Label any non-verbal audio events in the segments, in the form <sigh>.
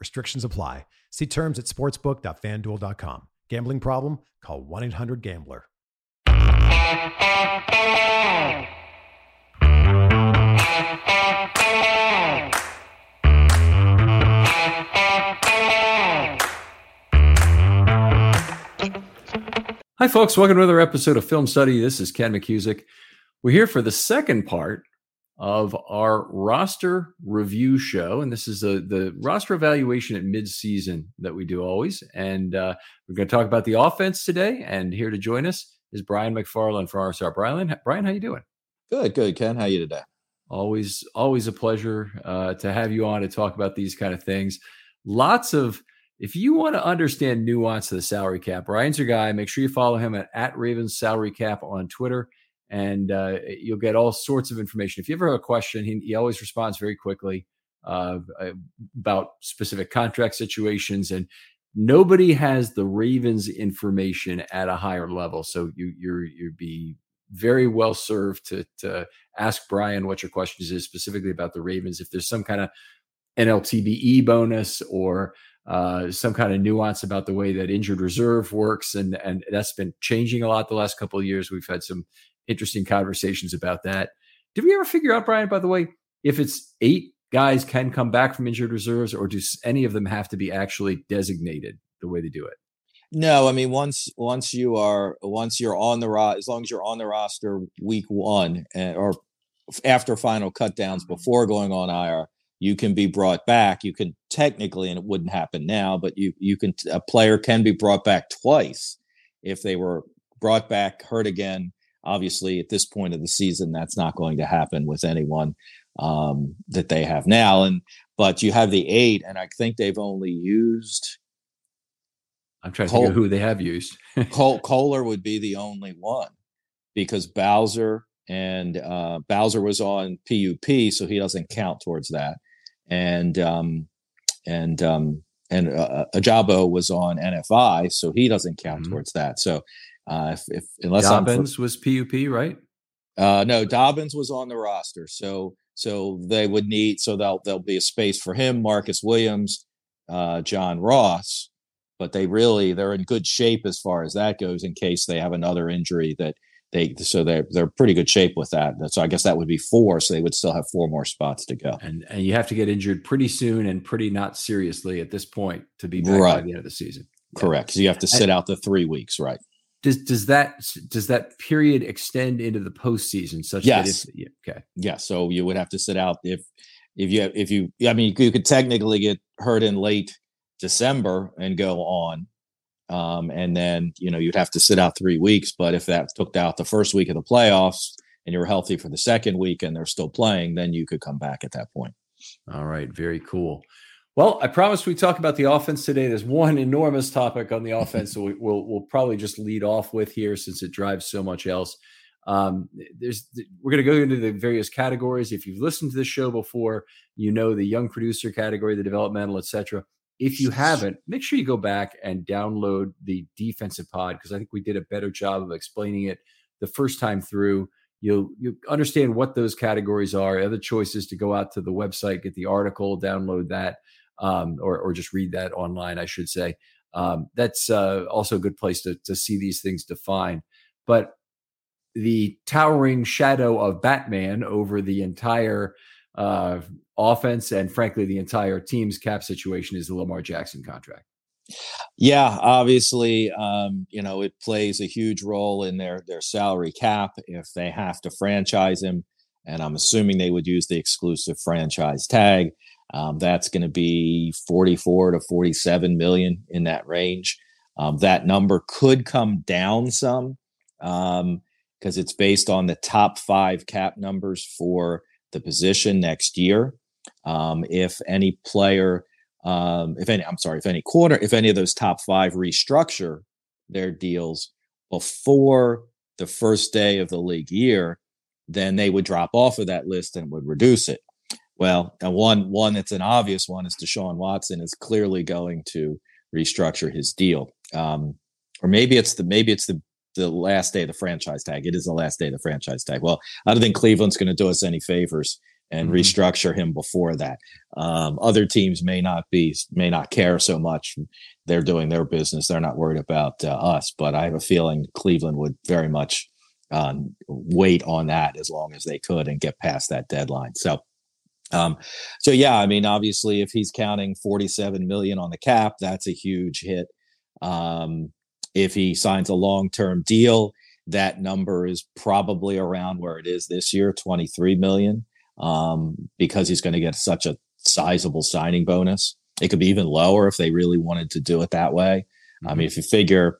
Restrictions apply. See terms at sportsbook.fanduel.com. Gambling problem? Call 1 800 Gambler. Hi, folks. Welcome to another episode of Film Study. This is Ken McKusick. We're here for the second part of our roster review show. And this is the, the roster evaluation at midseason that we do always. And uh, we're going to talk about the offense today. And here to join us is Brian McFarland from RSR. Brian, Brian, how you doing? Good, good. Ken, how you today? Always, always a pleasure uh, to have you on to talk about these kind of things. Lots of if you want to understand nuance of the salary cap, Brian's your guy. Make sure you follow him at, at Ravens Salary Cap on Twitter, and uh, you'll get all sorts of information. If you ever have a question, he, he always responds very quickly uh, about specific contract situations. And nobody has the Ravens information at a higher level, so you you're you'd be very well served to to ask Brian what your questions is specifically about the Ravens. If there's some kind of NLTBE bonus or uh, some kind of nuance about the way that injured reserve works, and and that's been changing a lot the last couple of years. We've had some interesting conversations about that. Did we ever figure out, Brian? By the way, if it's eight guys can come back from injured reserves, or do any of them have to be actually designated the way they do it? No, I mean once once you are once you're on the ro- as long as you're on the roster week one and, eh, or after final cutdowns before going on IR, you can be brought back. You can technically, and it wouldn't happen now, but you you can a player can be brought back twice if they were brought back hurt again. Obviously, at this point of the season, that's not going to happen with anyone um, that they have now. And but you have the eight, and I think they've only used. I'm trying to Col- think who they have used. <laughs> Kolar would be the only one because Bowser and uh, Bowser was on PUP, so he doesn't count towards that and um, and um, and uh, Ojabo was on NFI, so he doesn't count mm-hmm. towards that. So uh, if, if unless Dobbins was PUP, right? Uh, no, Dobbins was on the roster, so so they would need so they'll there'll be a space for him, Marcus Williams, uh, John Ross, but they really they're in good shape as far as that goes in case they have another injury that they so they're they're pretty good shape with that. So I guess that would be four. So they would still have four more spots to go. And and you have to get injured pretty soon and pretty not seriously at this point to be back right. by the end of the season. Correct. So you have to sit and out the three weeks, right? Does does that does that period extend into the postseason? Such yes. that if, okay, yeah. So you would have to sit out if if you if you I mean you could technically get hurt in late December and go on Um, and then, you know, you'd have to sit out three weeks. But if that took out the first week of the playoffs and you were healthy for the second week and they're still playing, then you could come back at that point. All right. Very cool. Well, I promised we talk about the offense today. There's one enormous topic on the <laughs> offense, that we, will we'll probably just lead off with here since it drives so much else. Um, there's we're going to go into the various categories. If you've listened to this show before, you know the young producer category, the developmental, etc. If you haven't, make sure you go back and download the defensive pod because I think we did a better job of explaining it the first time through. You'll you understand what those categories are. Other choices to go out to the website, get the article, download that, um, or or just read that online, I should say. Um, that's uh, also a good place to to see these things defined. But the towering shadow of Batman over the entire uh, offense and frankly the entire team's cap situation is the Lamar Jackson contract. Yeah, obviously, um, you know it plays a huge role in their their salary cap if they have to franchise him, and I'm assuming they would use the exclusive franchise tag. Um, that's going to be 44 to 47 million in that range. Um, that number could come down some because um, it's based on the top five cap numbers for the position next year. Um, if any player, um, if any, I'm sorry, if any quarter, if any of those top five restructure their deals before the first day of the league year, then they would drop off of that list and would reduce it. Well, and one one that's an obvious one is Deshaun Watson is clearly going to restructure his deal. Um, or maybe it's the maybe it's the the last day of the franchise tag. It is the last day of the franchise tag. Well, I don't think Cleveland's going to do us any favors and mm-hmm. restructure him before that. Um, other teams may not be may not care so much. They're doing their business. They're not worried about uh, us. But I have a feeling Cleveland would very much um, wait on that as long as they could and get past that deadline. So. Um, so yeah, I mean, obviously, if he's counting 47 million on the cap, that's a huge hit. Um, if he signs a long term deal, that number is probably around where it is this year, 23 million, um, because he's going to get such a sizable signing bonus. It could be even lower if they really wanted to do it that way. Mm-hmm. I mean, mm-hmm. if you figure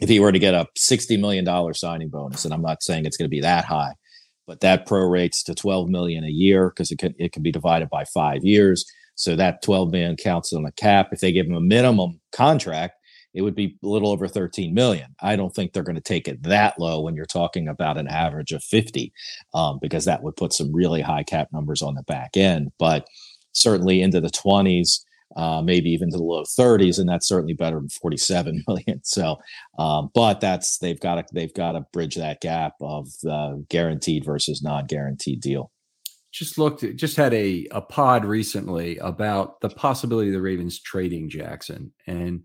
if he were to get a $60 million signing bonus, and I'm not saying it's going to be that high, but that prorates to 12 million a year because it can, it can be divided by five years. So that 12 million counts on the cap. If they give him a minimum contract, it would be a little over 13 million. I don't think they're going to take it that low when you're talking about an average of 50, um, because that would put some really high cap numbers on the back end. But certainly into the 20s, uh, maybe even to the low 30s, and that's certainly better than 47 <laughs> million. So, um, but that's they've got to they've got to bridge that gap of the guaranteed versus non-guaranteed deal just looked just had a, a pod recently about the possibility of the ravens trading jackson and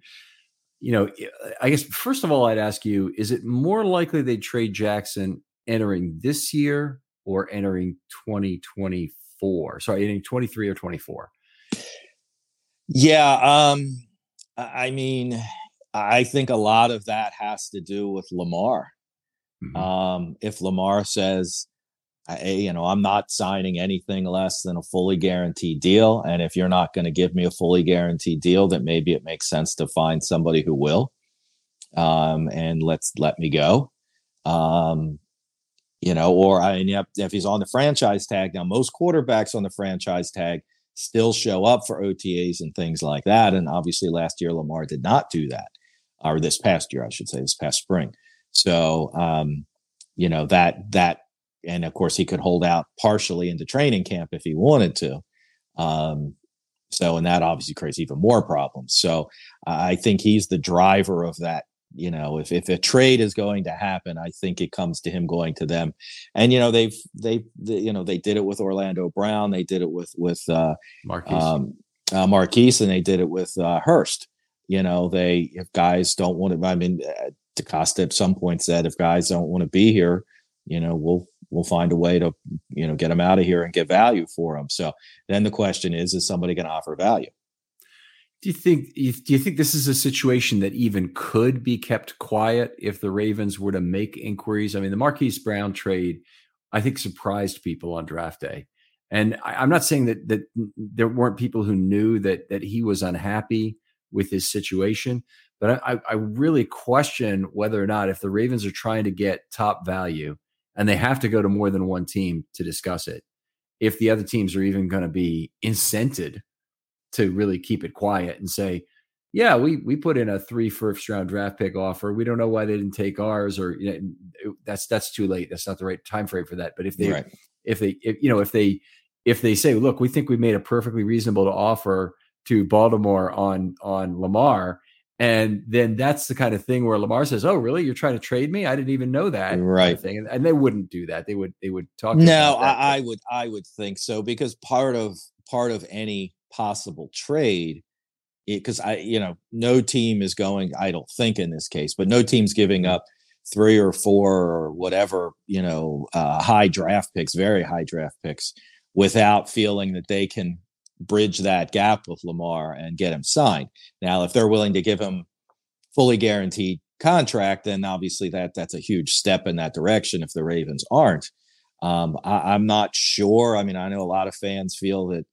you know, I guess first of all, I'd ask you: Is it more likely they trade Jackson entering this year or entering 2024? Sorry, entering 23 or 24? Yeah, um, I mean, I think a lot of that has to do with Lamar. Mm-hmm. Um, if Lamar says, I, you know, I'm not signing anything less than a fully guaranteed deal. And if you're not going to give me a fully guaranteed deal, then maybe it makes sense to find somebody who will. Um, and let's let me go. Um, you know, or I mean, if he's on the franchise tag now, most quarterbacks on the franchise tag still show up for OTAs and things like that. And obviously, last year Lamar did not do that, or this past year, I should say, this past spring. So, um, you know that that and of course he could hold out partially into training camp if he wanted to um, so and that obviously creates even more problems so uh, i think he's the driver of that you know if, if a trade is going to happen i think it comes to him going to them and you know they've they, they you know they did it with orlando brown they did it with with uh Marquise. Um, uh, Marquise and they did it with uh hurst you know they if guys don't want to i mean uh, DeCosta at some point said if guys don't want to be here you know we'll we'll find a way to you know get them out of here and get value for them. So then the question is, is somebody going to offer value? Do you think do you think this is a situation that even could be kept quiet if the Ravens were to make inquiries? I mean, the Marquise Brown trade, I think, surprised people on draft day. And I, am not saying that that there weren't people who knew that that he was unhappy with his situation. But I, I really question whether or not if the Ravens are trying to get top value and they have to go to more than one team to discuss it, if the other teams are even going to be incented to really keep it quiet and say, yeah, we we put in a three first round draft pick offer. We don't know why they didn't take ours, or you know, that's that's too late. That's not the right time frame for that. But if they right. if they if, you know if they if they say, look, we think we made a perfectly reasonable offer to Baltimore on on Lamar, and then that's the kind of thing where Lamar says, "Oh, really? You're trying to trade me? I didn't even know that." Right. Kind of thing. And, and, they wouldn't do that. They would. They would talk. No, I, I would. I would think so because part of part of any possible trade because I, you know, no team is going, I don't think in this case, but no team's giving up three or four or whatever, you know, uh, high draft picks, very high draft picks without feeling that they can bridge that gap with Lamar and get him signed. Now, if they're willing to give him fully guaranteed contract, then obviously that that's a huge step in that direction. If the Ravens aren't, um, I, I'm not sure. I mean, I know a lot of fans feel that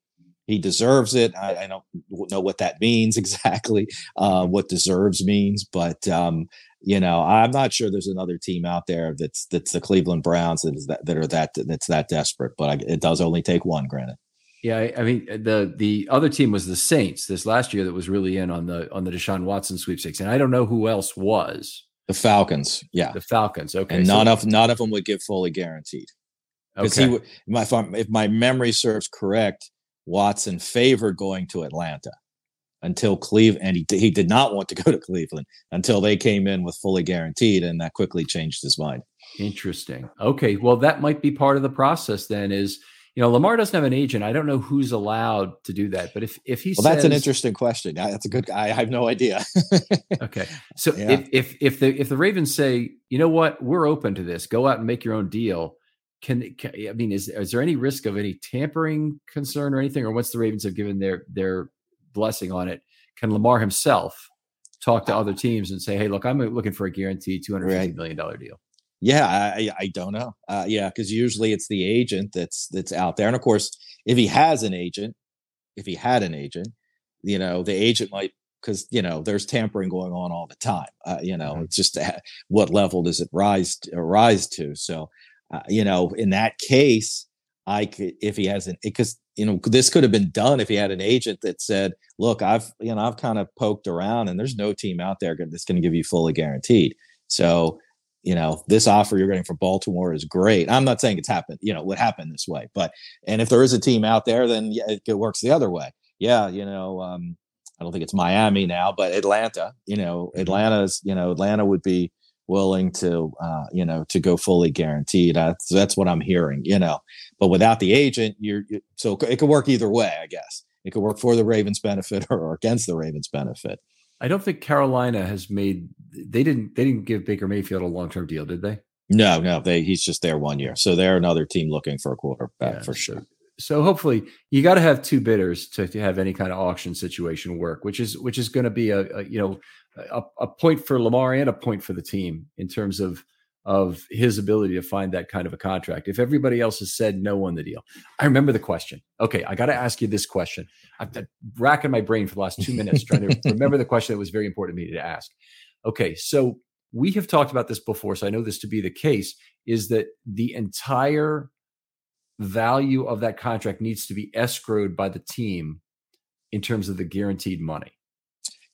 he deserves it. I, I, don't know what that means <laughs> exactly, uh, what deserves means, but um, you know, I'm not sure there's another team out there that's that's the Cleveland Browns that is that, that are that that's that desperate. But I, it does only take one, granted. Yeah, I, mean the the other team was the Saints this last year that was really in on the on the Deshaun Watson sweepstakes, and I don't know who else was. The Falcons, yeah, the Falcons. Okay, and so, none of none of them would give fully guaranteed. Okay, he, if, if my memory serves correct, Watson favored going to Atlanta until Cleveland, and he, he did not want to go to Cleveland until they came in with fully guaranteed, and that quickly changed his mind. Interesting. Okay, well, that might be part of the process. Then is you know Lamar doesn't have an agent. I don't know who's allowed to do that, but if if he well, says, that's an interesting question. That's a good. Guy. I have no idea. <laughs> okay, so yeah. if if if the if the Ravens say, you know what, we're open to this, go out and make your own deal can, can, I mean is is there any risk of any tampering concern or anything, or once the Ravens have given their their blessing on it, can Lamar himself talk to other teams and say, "Hey, look, I'm looking for a guaranteed two hundred fifty million dollar deal"? Yeah, I, I don't know. Uh, yeah, because usually it's the agent that's that's out there, and of course, if he has an agent, if he had an agent, you know, the agent might because you know there's tampering going on all the time. Uh, you know, mm-hmm. it's just uh, what level does it rise to, rise to? So uh, you know, in that case, I could if he has an because you know this could have been done if he had an agent that said, "Look, I've you know I've kind of poked around, and there's no team out there that's going to give you fully guaranteed." So you know this offer you're getting from baltimore is great i'm not saying it's happened you know would happen this way but and if there is a team out there then yeah, it works the other way yeah you know um, i don't think it's miami now but atlanta you know mm-hmm. atlanta's you know atlanta would be willing to uh, you know to go fully guaranteed. That's that's what i'm hearing you know. But without the agent you're, you so it could work either way i guess. It could work for the ravens benefit <laughs> or against the ravens benefit. I don't think carolina has made they didn't they didn't give baker mayfield a long-term deal did they? No no they he's just there one year. So they're another team looking for a quarterback yeah, for sure. so hopefully you got to have two bidders to, to have any kind of auction situation work which is which is going to be a, a you know a, a, point for Lamar and a point for the team in terms of of his ability to find that kind of a contract. If everybody else has said no on the deal, I remember the question. Okay, I got to ask you this question. I've been racking my brain for the last two minutes trying to remember the question that was very important to me to ask. Okay, so we have talked about this before, so I know this to be the case. Is that the entire value of that contract needs to be escrowed by the team in terms of the guaranteed money?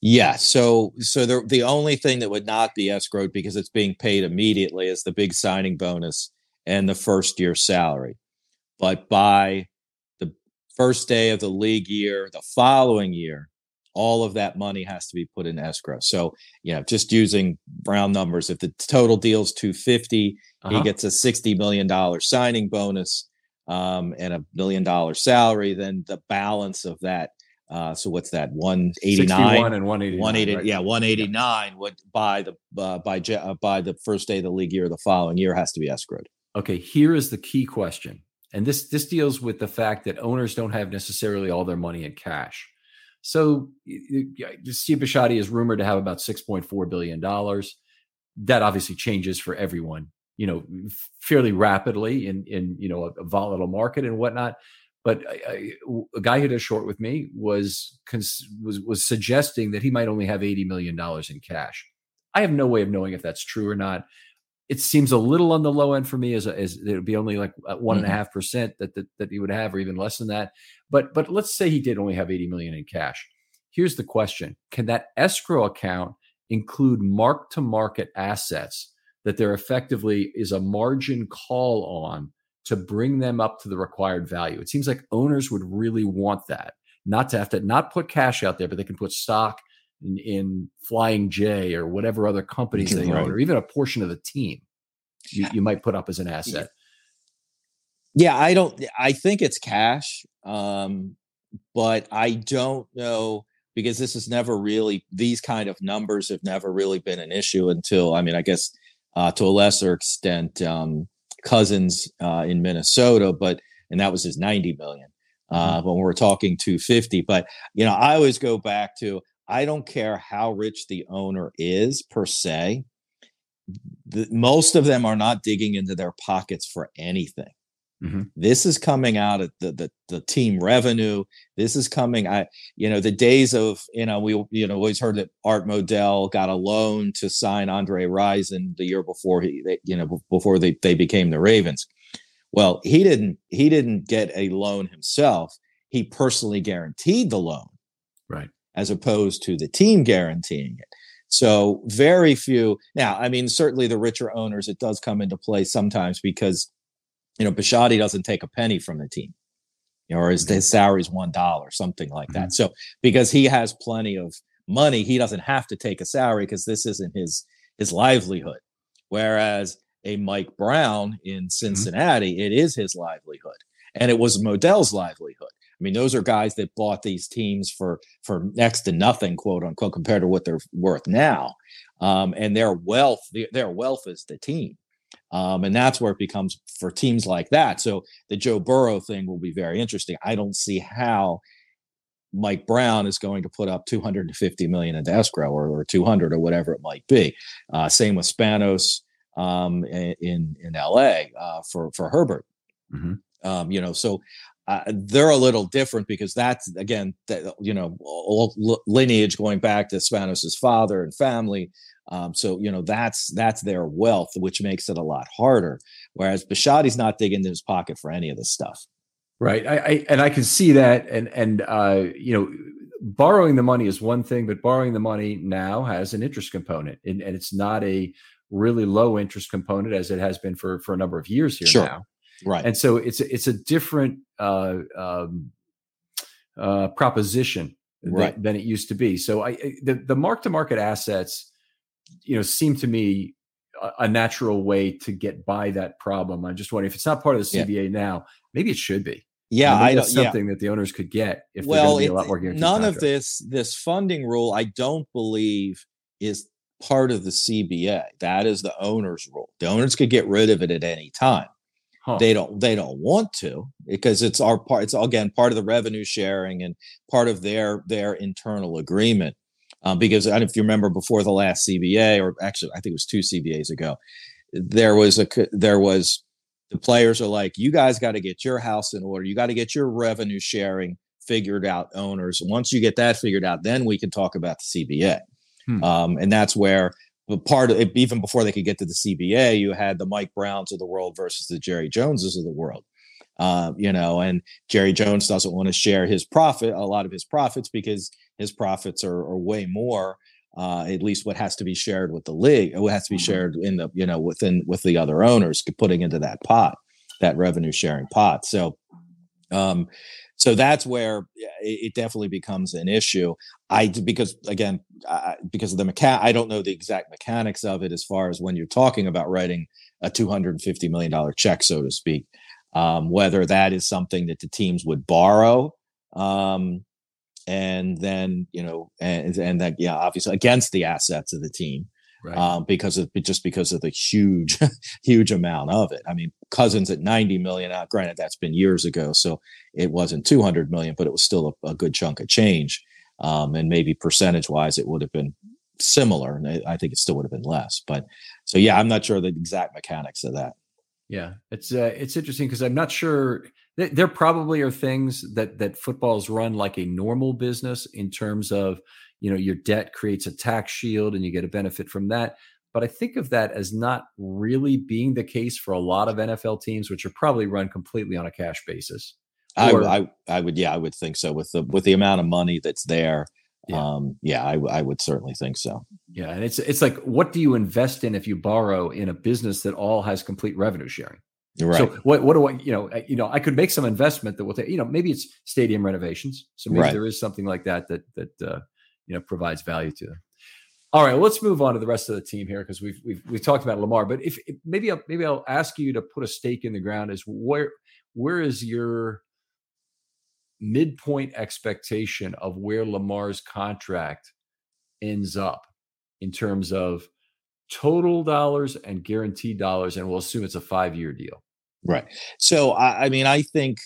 Yeah. So so the the only thing that would not be escrowed because it's being paid immediately is the big signing bonus and the first year salary. But by the first day of the league year, the following year, all of that money has to be put in escrow. So, you know, just using round numbers, if the total deal's 250, uh-huh. he gets a $60 million signing bonus um, and a million dollar salary, then the balance of that uh, so what's that? One eighty nine and one eighty. One eighty. Right? Yeah, one eighty nine. Yeah. Would by the uh, by uh, by the first day of the league year, the following year has to be escrowed. Okay, here is the key question, and this this deals with the fact that owners don't have necessarily all their money in cash. So Steve Bisciotti is rumored to have about six point four billion dollars. That obviously changes for everyone, you know, fairly rapidly in in you know a, a volatile market and whatnot. But I, I, a guy who does short with me was was was suggesting that he might only have eighty million dollars in cash. I have no way of knowing if that's true or not. It seems a little on the low end for me, as, a, as it would be only like one and a mm-hmm. half percent that, that that he would have, or even less than that. But but let's say he did only have eighty million in cash. Here's the question: Can that escrow account include mark to market assets that there effectively is a margin call on to bring them up to the required value. It seems like owners would really want that, not to have to not put cash out there, but they can put stock in, in Flying J or whatever other companies they right. own, or even a portion of the team you, you might put up as an asset. Yeah, I don't. I think it's cash, um, but I don't know because this has never really these kind of numbers have never really been an issue until I mean, I guess uh, to a lesser extent, um, Cousins uh, in Minnesota, but and that was his 90 million. Uh, mm-hmm. when we're talking 250. But you know, I always go back to I don't care how rich the owner is per se. The, most of them are not digging into their pockets for anything. Mm-hmm. This is coming out of the, the the team revenue. This is coming. I you know the days of you know we you know always heard that Art Modell got a loan to sign Andre Rison the year before he they, you know before they they became the Ravens. Well, he didn't he didn't get a loan himself. He personally guaranteed the loan, right? As opposed to the team guaranteeing it. So very few. Now, I mean, certainly the richer owners, it does come into play sometimes because you know, Bisciotti doesn't take a penny from the team, you know, or his, his is one dollar, something like that. Mm-hmm. So because he has plenty of money, he doesn't have to take a salary because this isn't his his livelihood. Whereas a Mike Brown in mm-hmm. Cincinnati, mm-hmm. it is his livelihood, and it was Modell's livelihood. I mean, those are guys that bought these teams for for next to nothing, quote unquote, compared to what they're worth now. Um, and their wealth, their wealth is the team. Um, and that's where it becomes for teams like that. So the Joe Burrow thing will be very interesting. I don't see how Mike Brown is going to put up 250 million into escrow or, or 200 or whatever it might be. Uh, same with Spanos um, in in LA uh, for for Herbert. Mm-hmm. Um, you know, so uh, they're a little different because that's again, that, you know, lineage going back to Spanos's father and family. Um, so you know that's that's their wealth, which makes it a lot harder. Whereas Bisciotti's not digging in his pocket for any of this stuff. Right. I, I and I can see that, and and uh, you know, borrowing the money is one thing, but borrowing the money now has an interest component, and, and it's not a really low interest component as it has been for for a number of years here sure. now. Right. And so it's it's a different uh, um, uh, proposition right. than, than, it used to be. So I the, the mark to market assets you know, seem to me a, a, natural way to get by that problem. I'm just wondering if it's not part of the CBA yeah. now, maybe it should be. Yeah, I know something yeah. that the owners could get if well, it, a lot more None of this this funding rule, I don't believe, is part of the CBA. That is the owner's rule. The owners could get rid of it at any time. Huh. They don't. They don't want to because it's our part. It's again part of the revenue sharing and part of their their internal agreement um, because if you remember before the last CBA, or actually I think it was two CBAs ago, there was a there was the players are like, you guys got to get your house in order. You got to get your revenue sharing figured out, owners. Once you get that figured out, then we can talk about the CBA. Hmm. Um, and that's where the part of it, even before they could get to the CBA, you had the Mike Browns of the world versus the Jerry Joneses of the world. Uh, you know, and Jerry Jones doesn't want to share his profit, a lot of his profits, because his profits are, are way more. Uh, at least what has to be shared with the league, what has to be mm-hmm. shared in the you know within with the other owners, putting into that pot, that revenue sharing pot. So, um, so that's where it, definitely becomes an issue. I because again I, because of the mechan, I don't know the exact mechanics of it as far as when you're talking about writing a 250 million dollar check, so to speak. Um, whether that is something that the teams would borrow um, and then you know and and that yeah obviously against the assets of the team right. um, because of just because of the huge <laughs> huge amount of it i mean cousins at 90 million out granted that's been years ago so it wasn't 200 million but it was still a, a good chunk of change um, and maybe percentage wise it would have been similar and i think it still would have been less but so yeah i'm not sure the exact mechanics of that yeah it's uh, it's interesting because i'm not sure there probably are things that that football's run like a normal business in terms of you know your debt creates a tax shield and you get a benefit from that. But i think of that as not really being the case for a lot of nfl teams which are probably run completely on a cash basis or, I, I, I would yeah i would think so. With the with the amount of money that's there yeah. um yeah I, I would certainly think so. Yeah and it's it's like what do you invest in if you borrow in a business that all has complete revenue sharing Right. So what what do I you know you know I could make some investment that will take you know maybe it's stadium renovations so maybe right. there is something like that that that uh, you know provides value to them. All right, let's move on to the rest of the team here because we've we've we've talked about Lamar, but if, if maybe I'll, maybe I'll ask you to put a stake in the ground is where where is your midpoint expectation of where Lamar's contract ends up in terms of total dollars and guaranteed dollars, and we'll assume it's a five year deal. Right. So, I, I, mean, I think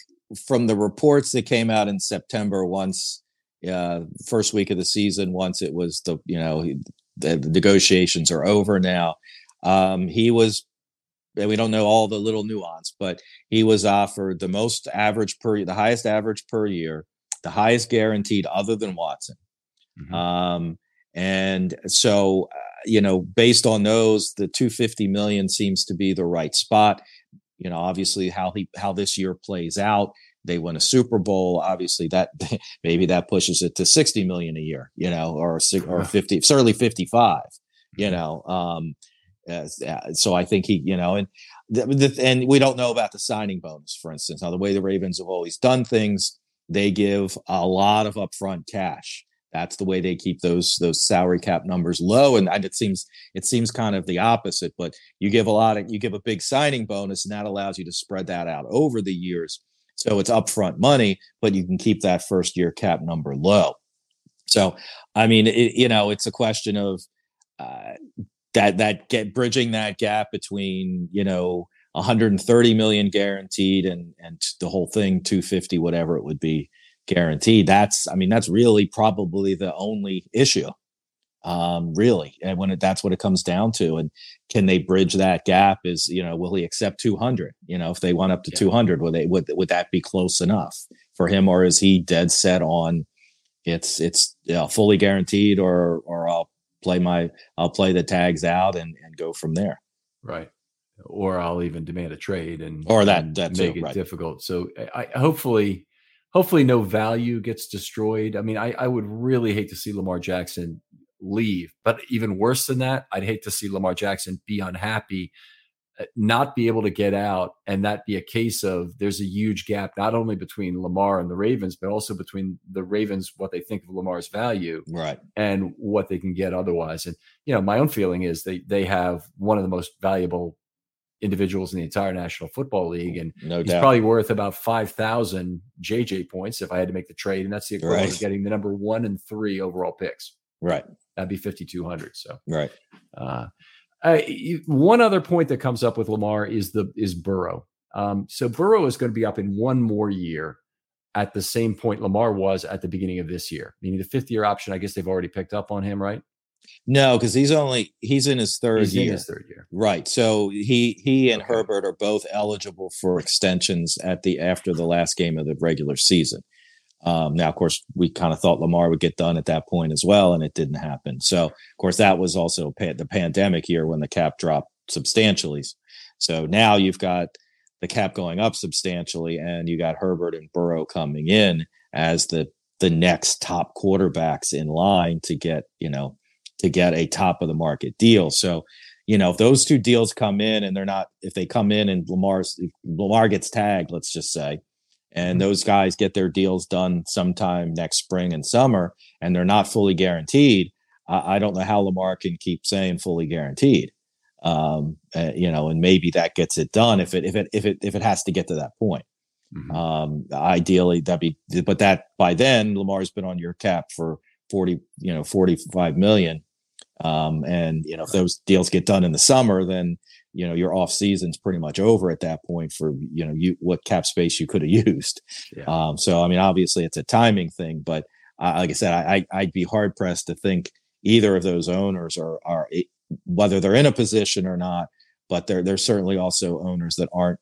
from the reports that came out in September, once uh, first week of the season, once it was the you know the, the negotiations are over now, um, he was. And we don't know all the little nuance, but he was offered the most average per, the highest average per year, the highest guaranteed other than Watson. Mm-hmm. Um, and so, uh, you know, based on those, the 250 million seems to be the right spot you know obviously how he how this year plays out. They win a super bowl. Obviously that <laughs> maybe that pushes it to 60 million a year you know or or 50 certainly 55 you mm-hmm. know um uh, so i think he you know and the, the, and we don't know about the signing bonus for instance. Now the way the ravens have always done things they give a lot of upfront cash that's the way they keep those those salary cap numbers low and, it seems it seems kind of the opposite but you give a lot of you give a big signing bonus and that allows you to spread that out over the years so it's upfront money but you can keep that first year cap number low. So i mean it, you know it's a question of uh, that that get bridging that gap between you know 130 million guaranteed and and the whole thing 250 whatever it would be guaranteed. That's, I mean, that's really probably the only issue, um, really. And when it, that's what it comes down to. And can they bridge that gap? Is you know, will he accept 200? You know, if they went up to yeah. 200, would they would would that be close enough for him, or is he dead set on it's it's you know, fully guaranteed, or or I'll play my I'll play the tags out and and go from there. Right or I'll even demand a trade and or that that make it right. difficult. So I, hopefully hopefully no value gets destroyed. I mean, I, I would really hate to see Lamar Jackson leave, but even worse than that, I'd hate to see Lamar Jackson be unhappy, uh, not be able to get out, and that be a case of there's a huge gap not only between Lamar and the Ravens, but also between the Ravens what they think of Lamar's value, right, and what they can get otherwise. And you know, my own feeling is they they have one of the most valuable individuals in the entire National Football League, and no he's doubt. probably worth about five thousand JJ points if I had to make the trade, and that's the equivalent right. of getting the number one and three overall picks. Right, that'd be fifty two hundred. So right. Uh, one other point that comes up with Lamar is the is Burrow. Um, so Burrow is going to be up in one more year at the same point Lamar was at the beginning of this year, meaning the fifth year option. I guess they've already picked up on him, right? No, because he's only he's in his third he's year. his third year, right? So he he and okay. Herbert are both eligible for extensions at the after the last game of the regular season. Um, now, of course, we kind of thought Lamar would get done at that point as well, and it didn't happen. So, of course, that was also pa- the pandemic year when the cap dropped substantially. So now you've got the cap going up substantially, and you got Herbert and Burrow coming in as the the next top quarterbacks in line to get you know to get a top of the market deal. So, you know, if those two deals come in and they're not, if they come in and Lamar's Lamar gets tagged, let's just say, and mm-hmm. those guys get their deals done sometime next spring and summer, and they're not fully guaranteed, I, I don't know how Lamar can keep saying fully guaranteed. Um, uh, you know, and maybe that gets it done if it if it if it if it has to get to that point. Mm-hmm. Um, ideally, that'd be, but that by then Lamar's been on your cap for 40, you know, 45 million. Um, and you know, if those deals get done in the summer, then you know your off season's pretty much over at that point for you know you what cap space you could have <laughs> used. Yeah. Um, so I mean, obviously it's a timing thing, but uh, like I said, I, I'd be hard pressed to think either of those owners are are whether they're in a position or not. But there there's certainly also owners that aren't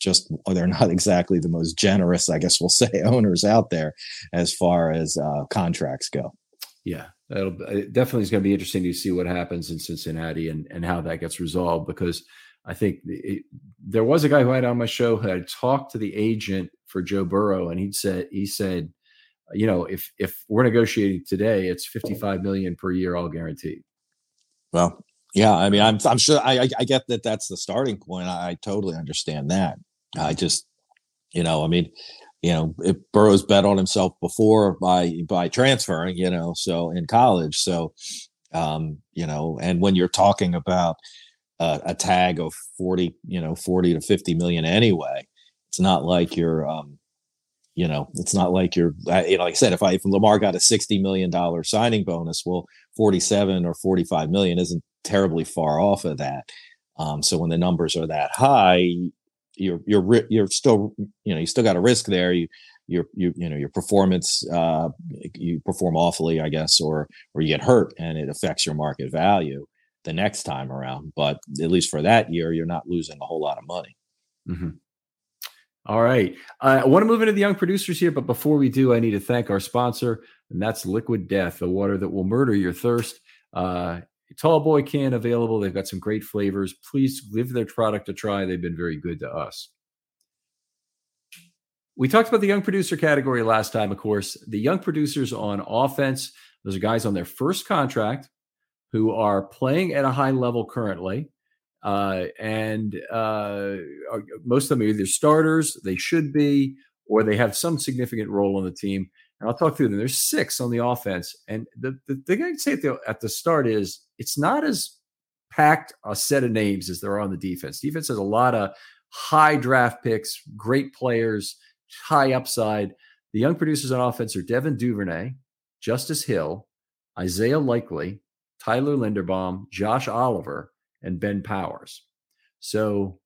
just or they're <laughs> not exactly the most generous, I guess we'll <laughs> say, owners out there as far as uh, contracts go. Yeah, that'll definitely is going to be interesting to see what happens in Cincinnati and and how that gets resolved because I think it, there was a guy who I had on my show who had talked to the agent for Joe Burrow, and he said he said, you know, if if we're negotiating today, it's fifty five million per year, all guaranteed. Well, yeah, I mean, I'm I'm sure I I get that that's the starting point. I, I totally understand that. I just, you know, I mean, you know, if Burrow's bet on himself before by by transferring, you know, so in college, so um, you know, and when you're talking about uh, a tag of 40, you know, 40 to 50 million anyway. It's not like you're, um, you know, it's not like you're, you know, like I said, if I, if Lamar got a $60 million signing bonus, well, 47 or 45 million isn't terribly far off of that. Um, so when the numbers are that high, you're, you're, you're still, you know, you still got a risk there. You, you you know your performance uh, you perform awfully i guess or or you get hurt and it affects your market value the next time around. But at least for that year, you're not losing a whole lot of money. Mm-hmm. All right. Uh, I want to move into the young producers here, but before we do, I need to thank our sponsor, and that's Liquid Death, the water that will murder your thirst. Uh, tall boy can available. They've got some great flavors. Please give their product a try. They've been very good to us. We talked about the young producer category last time, of course. The young producers on offense, those are guys on their first contract who are playing at a high level currently. Uh, and uh, most of them are either starters, they should be, or they have some significant role on the team. And I'll talk through them. There's six on the offense. And the, the thing I can say at the, at the start is it's not as packed a set of names as there are on the defense. Defense has a lot of high draft picks, great players, high upside. The young producers on offense are Devin Duvernay, Justice Hill, Isaiah Likely, Tyler Linderbaum, Josh Oliver, and Ben Powers. So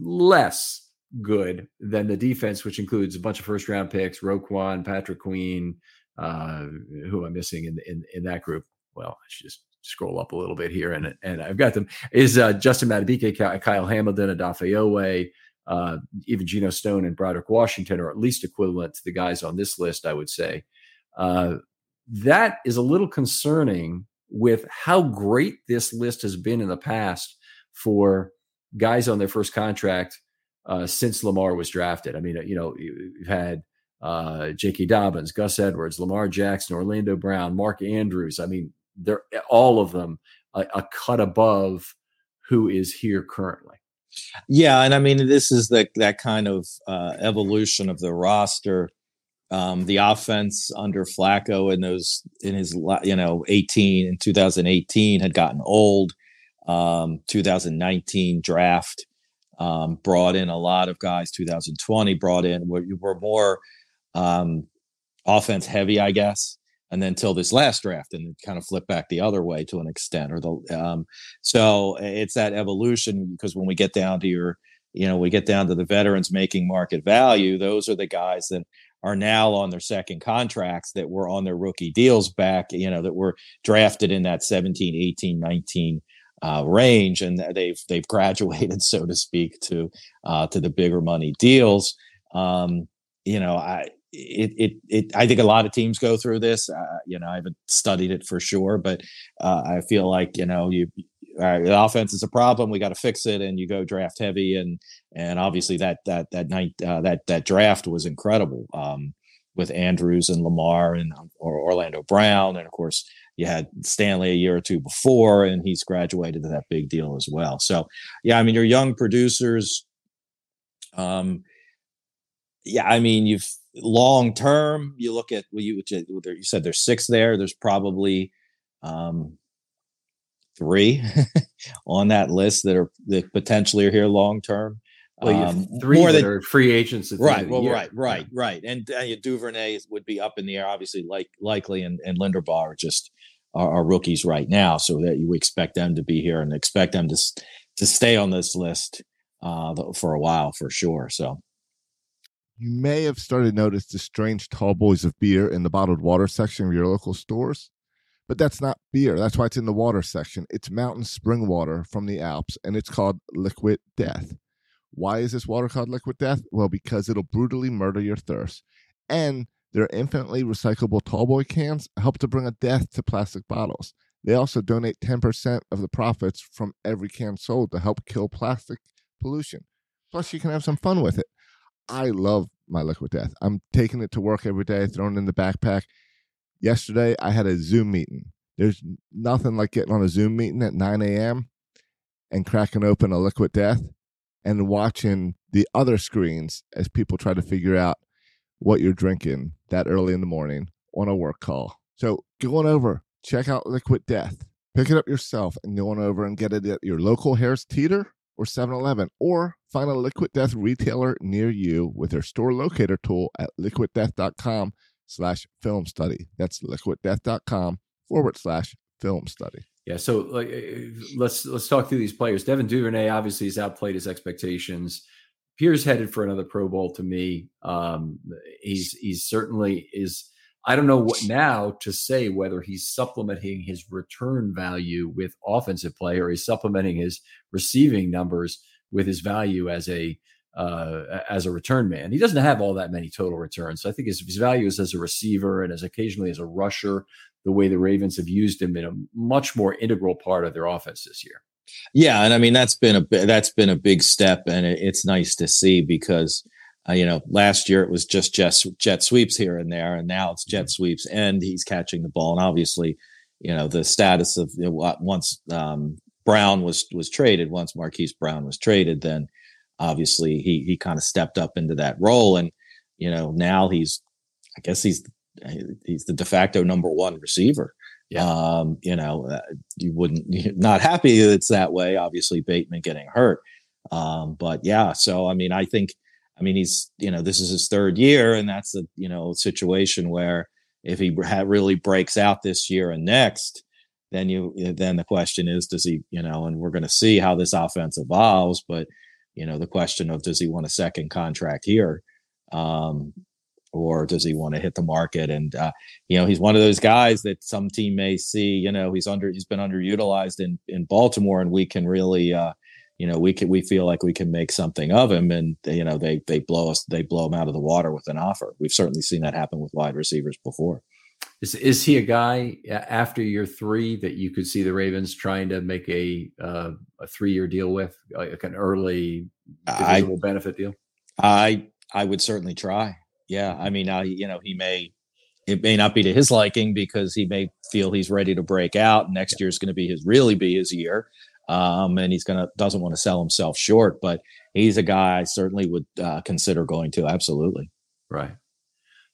less good than the defense, which includes a bunch of first round picks, Roquan, Patrick Queen, uh, who I'm missing in, in, in that group. Well, I should just scroll up a little bit here, and and I've got them. Is uh, Justin Madubuike, Kyle Hamilton, Odafe Oweh, uh, even Geno Stone and Broderick Washington are at least equivalent to the guys on this list, I would say. Uh, that is a little concerning with how great this list has been in the past for guys on their first contract uh, since Lamar was drafted. I mean, you know, you've had uh, J.K. Dobbins, Gus Edwards, Lamar Jackson, Orlando Brown, Mark Andrews. I mean, they're all of them a, a cut above who is here currently. Yeah, and I mean, this is the that kind of uh, evolution of the roster um, the offense under Flacco in those in his you know 18 in 2018 had gotten old. Um, 2019 draft um, brought in a lot of guys. 2020 brought in were, were more um, offense heavy, I guess. And then till this last draft, and kind of flip back the other way to an extent, or the um, so it's that evolution because when we get down to your you know we get down to the veterans making market value those are the guys that are now on their second contracts that were on their rookie deals back, you know, that were drafted in that 17, 18, 19 uh, range, and they've they've <laughs> graduated, so to speak, to uh, to the bigger money deals. Um, you know, I it, it it I think a lot of teams go through this. Uh, you know, I haven't studied it for sure, but uh, I feel like you know you right, the offense is a problem. We got to fix it, and you go draft heavy, and and obviously that that that night uh, that that draft was incredible um, with Andrews and Lamar and um, or Orlando Brown, and of course you had Stanley a year or two before, and he's graduated to that big deal as well. So yeah, I mean your young producers. Um, yeah, I mean you've long term. You look at well, you you said there's six there. There's probably um, three <laughs> on that list that are that potentially are here long term. Well, um, three more that than, are free agents. right. Well, right, right, yeah. right. And uh, Duvernay would be up in the air, obviously, like likely, and, and Linderbaum are just are, rookies right now, so that you expect them to be here and expect them to to stay on this list uh, for a while for sure. So. You may have started to notice the strange tall boys of beer in the bottled water section of your local stores. But that's not beer. That's why it's in the water section. It's mountain spring water from the Alps, and it's called Liquid Death. Why is this water called liquid death? Well, because it'll brutally murder your thirst. And their infinitely recyclable tallboy cans help to bring a death to plastic bottles. They also donate 10% of the profits from every can sold to help kill plastic pollution. Plus, you can have some fun with it. I love my liquid death. I'm taking it to work every day, throwing it in the backpack. Yesterday, I had a Zoom meeting. There's nothing like getting on a Zoom meeting at 9 a.m. and cracking open a liquid death and watching the other screens as people try to figure out what you're drinking that early in the morning on a work call. So go on over, check out Liquid Death. Pick it up yourself and go on over and get it at your local Harris Teeter or 7-Eleven or find a Liquid Death retailer near you with their store locator tool at liquiddeath.com slash film study. That's liquiddeath.com forward slash film study. Yeah, so like eh, eh, let's let's talk through these players. Devin Duvernay obviously has outplayed his expectations. Pierre's headed for another Pro Bowl to me. Um, he's he's certainly is. I don't know what now to say whether he's supplementing his return value with offensive play or he's supplementing his receiving numbers with his value as a uh, as a return man. He doesn't have all that many total returns. So I think his, his value is as a receiver and as occasionally as a rusher. The way the Ravens have used him in a much more integral part of their offense this year. Yeah, and I mean that's been a that's been a big step, and it, it's nice to see because uh, you know last year it was just jet, jet sweeps here and there, and now it's jet mm-hmm. sweeps, and he's catching the ball, and obviously, you know the status of you know, once um, Brown was was traded, once Marquise Brown was traded, then obviously he he kind of stepped up into that role, and you know now he's I guess he's he's the de facto number one receiver yeah. Um, you know, uh, you wouldn't <laughs> not happy it's that way. Obviously, Bateman getting hurt. Um, but yeah, so I mean, I think, I mean, he's you know, this is his third year, and that's a you know situation where if he really breaks out this year and next, then you then the question is, does he you know, and we're going to see how this offense evolves, but you know, the question of does he want a second contract here? Um, or does he want to hit the market? And uh, you know, he's one of those guys that some team may see. You know, he's under he's been underutilized in in Baltimore, and we can really, uh, you know, we can we feel like we can make something of him, and you know, they they blow us they blow him out of the water with an offer. We've certainly seen that happen with wide receivers before. Is is he a guy after year three that you could see the Ravens trying to make a uh, a three year deal with, like an early I, benefit deal? I I would certainly try yeah, I mean, now you know he may it may not be to his liking because he may feel he's ready to break out. Next year is going to be his really be his year, um, and he's gonna doesn't want to sell himself short. But he's a guy I certainly would uh, consider going to. Absolutely, right.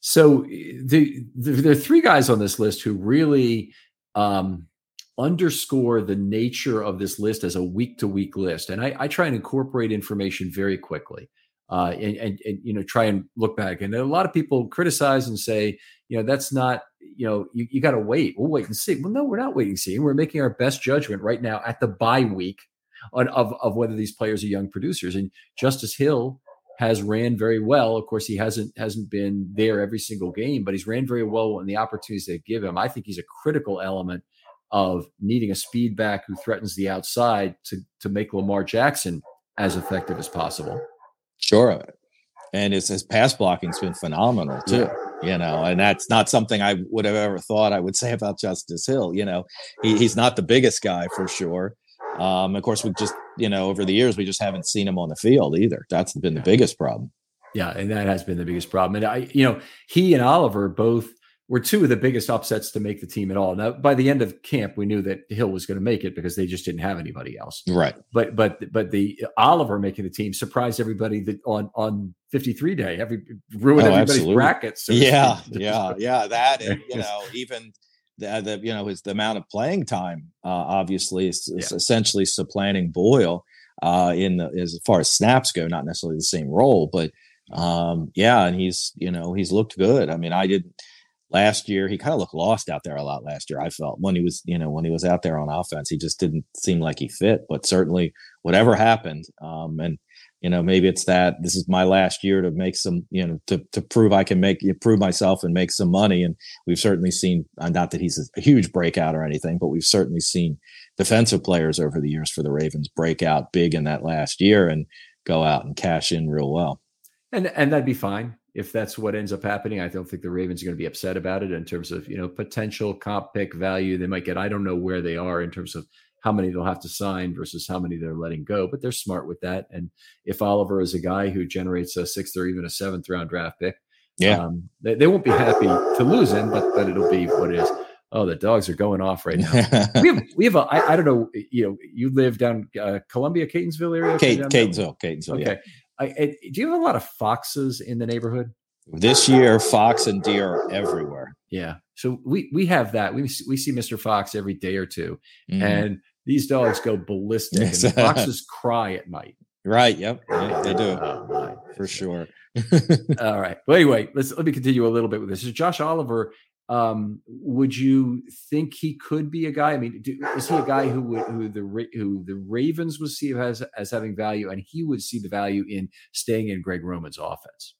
So the, the, there are three guys on this list who really um, underscore the nature of this list as a week to week list, and I, I try and incorporate information very quickly uh, and, and, and, you know try and look back. And a lot of people criticize and say, you know, that's not you know you, you got to wait. We'll wait and see. Well, no, we're not waiting and seeing. We're making our best judgment right now at the bye week on of of whether these players are young producers. And Justice Hill has ran very well. Of course, he hasn't hasn't been there every single game, but he's ran very well in the opportunities they give him. I think he's a critical element of needing a speed back who threatens the outside to to make Lamar Jackson as effective as possible. Sure. Of it. And his, his pass blocking's been phenomenal too. Yeah. You know, and that's not something I would have ever thought I would say about Justice Hill. You know, he, he's not the biggest guy for sure. Um, of course, we just, you know, over the years, we just haven't seen him on the field either. That's been the biggest problem. Yeah, and that has been the biggest problem. And I, you know, he and Oliver both were two of the biggest upsets to make the team at all. Now, by the end of camp, we knew that Hill was going to make it because they just didn't have anybody else. Right. But but but the Oliver making the team surprised everybody that on on 53 day, every ruined oh, everybody's absolutely. brackets. So <laughs> yeah, yeah, yeah. That and you know even the, the you know his the amount of playing time uh, obviously is, is yeah. essentially supplanting Boyle uh, in the as far as snaps go, not necessarily the same role, but um, yeah, and he's you know he's looked good. I mean, I didn't last year he kind of looked lost out there a lot last year i felt when he was you know when he was out there on offense he just didn't seem like he fit but certainly whatever happened um, and you know maybe it's that this is my last year to make some you know to, to prove i can make prove myself and make some money and we've certainly seen uh, not that he's a huge breakout or anything but we've certainly seen defensive players over the years for the ravens break out big in that last year and go out and cash in real well. And and that'd be fine if that's what ends up happening. I don't think the Ravens are going to be upset about it in terms of you know potential comp pick value they might get. I don't know where they are in terms of how many they'll have to sign versus how many they're letting go, but they're smart with that. And if Oliver is a guy who generates a sixth or even a seventh round draft pick, yeah, um, they, they won't be happy to lose him, but but it'll be what it is. Oh, the dogs are going off right now. <laughs> we have we have a I, I don't know. You know, you live down uh, Columbia, Catonsville area. Kate, Catonsville, Catonsville. Okay. Yeah. I, I, do you have a lot of foxes in the neighborhood? This year, fox and deer are everywhere. Yeah. So we we have that. We we see Mr. Fox every day or 2 mm-hmm. and these dogs go ballistic, and <laughs> foxes cry at night. Right. Yep. Yeah, they do. Oh, for sure. <laughs> All right. Well, anyway, let's let me continue a little bit with this. Is Josh Oliver um, would you think he could be a guy? I mean, do, is he a guy who would who the who the Ravens would see as as having value, and he would see the value in staying in Greg Roman's offense?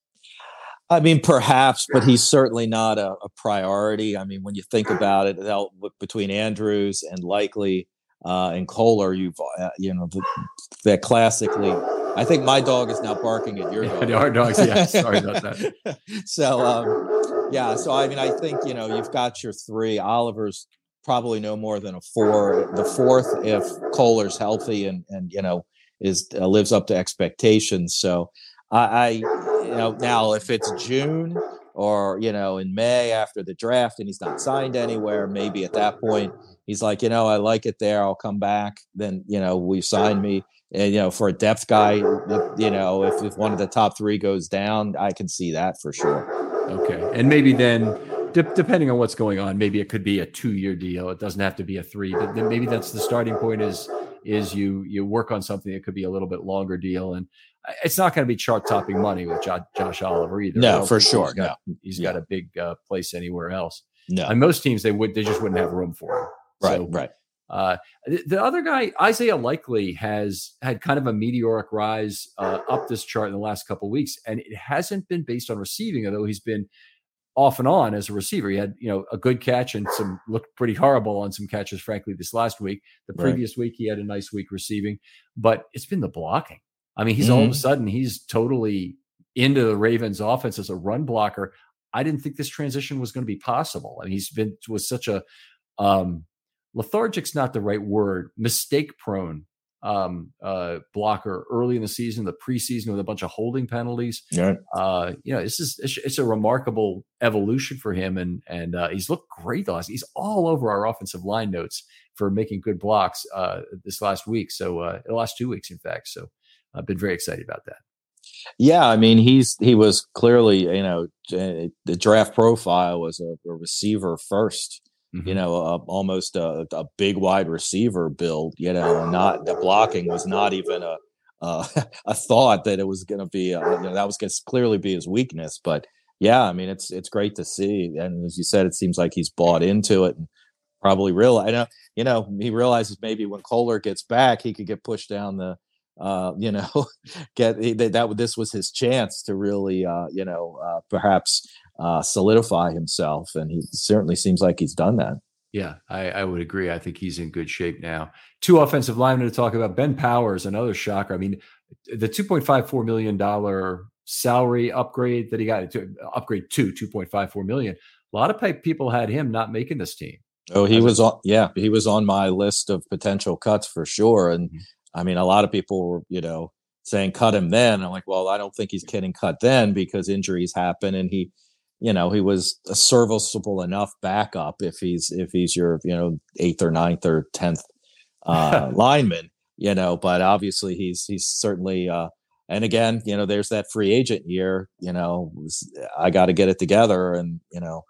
I mean, perhaps, but he's certainly not a, a priority. I mean, when you think about it, between Andrews and Likely uh, and Kolar, you've uh, you know that classically I think my dog is now barking at your dog. Our dogs, yeah. <laughs> Sorry about that. so, um, yeah. So, I mean, I think you know you've got your three. Oliver's probably no more than a four. The fourth, if Kolar's healthy and and you know is uh, lives up to expectations. So, I, I, you know, now if it's June or you know in May after the draft and he's not signed anywhere, maybe at that point he's like, you know, I like it there. I'll come back. Then you know, we signed me and, you know, for a depth guy, you know, if, if one of the top three goes down, I can see that for sure. Okay. And maybe then, de- depending on what's going on, maybe it could be a two year deal. It doesn't have to be a three, but then maybe that's the starting point is, is you, you work on something that could be a little bit longer deal. And it's not going to be chart topping money with Josh, Josh Oliver either. No, for sure. He's got, no. he's got a big uh, place anywhere else. No. And most teams, they would, they just wouldn't have room for him. Right. So, right. Uh, the, other guy, Isaiah Likely, has had kind of a meteoric rise uh, up this chart in the last couple weeks, and it hasn't been based on receiving, although he's been off and on as a receiver. He had, you know, a good catch and some looked pretty horrible on some catches, frankly, this last week. The previous right. week he had a nice week receiving, but it's been the blocking. I mean, he's mm-hmm. all of a mm-hmm. sudden he's totally into the Ravens offense as a run blocker. I didn't think this transition was going to be possible. I mean, he's been was such a um lethargic's not the right word, mistake prone um, uh, blocker early in the season, the preseason with a bunch of holding penalties. Yeah. Uh, you know, this is it's, a remarkable evolution for him, and and uh, he's looked great. Though he's all over our offensive line notes for making good blocks uh, this last week. So uh, the last two weeks, in fact. So I've been very excited about that. Yeah, I mean he's he was clearly you know the draft profile was a, a receiver first Mm-hmm. You know, uh, almost a, a, big wide receiver build. You know, not the blocking was not even a uh, <laughs> a thought that it was going to be. Uh, you know, that was going to clearly be his weakness. But yeah, I mean, it's it's great to see. And as you said, it seems like he's bought into it and probably realize. I know, you know, he realizes maybe when Kolar gets back, he could get pushed down the uh, you know, <laughs> get that, that this was his chance to really, uh, you know, uh, perhaps uh, solidify himself, and he certainly seems like he's done that. Yeah, I, I, would agree. I think he's in good shape now. Two offensive linemen to talk about. Ben Powers, another shocker. I mean, the two point five four million dollar salary upgrade that he got to upgrade to two point five four million. A lot of people had him not making this team. Oh, he was on. Yeah, he was on my list of potential cuts for sure. And mm-hmm. I mean, a lot of people were, you know, saying cut him then. I'm like, well, I don't think he's getting cut then because injuries happen, and he you know he was a serviceable enough backup if he's if he's your you know eighth or ninth or tenth <laughs> uh, lineman you know but obviously he's he's certainly uh and again you know there's that free agent year you know i got to get it together and you know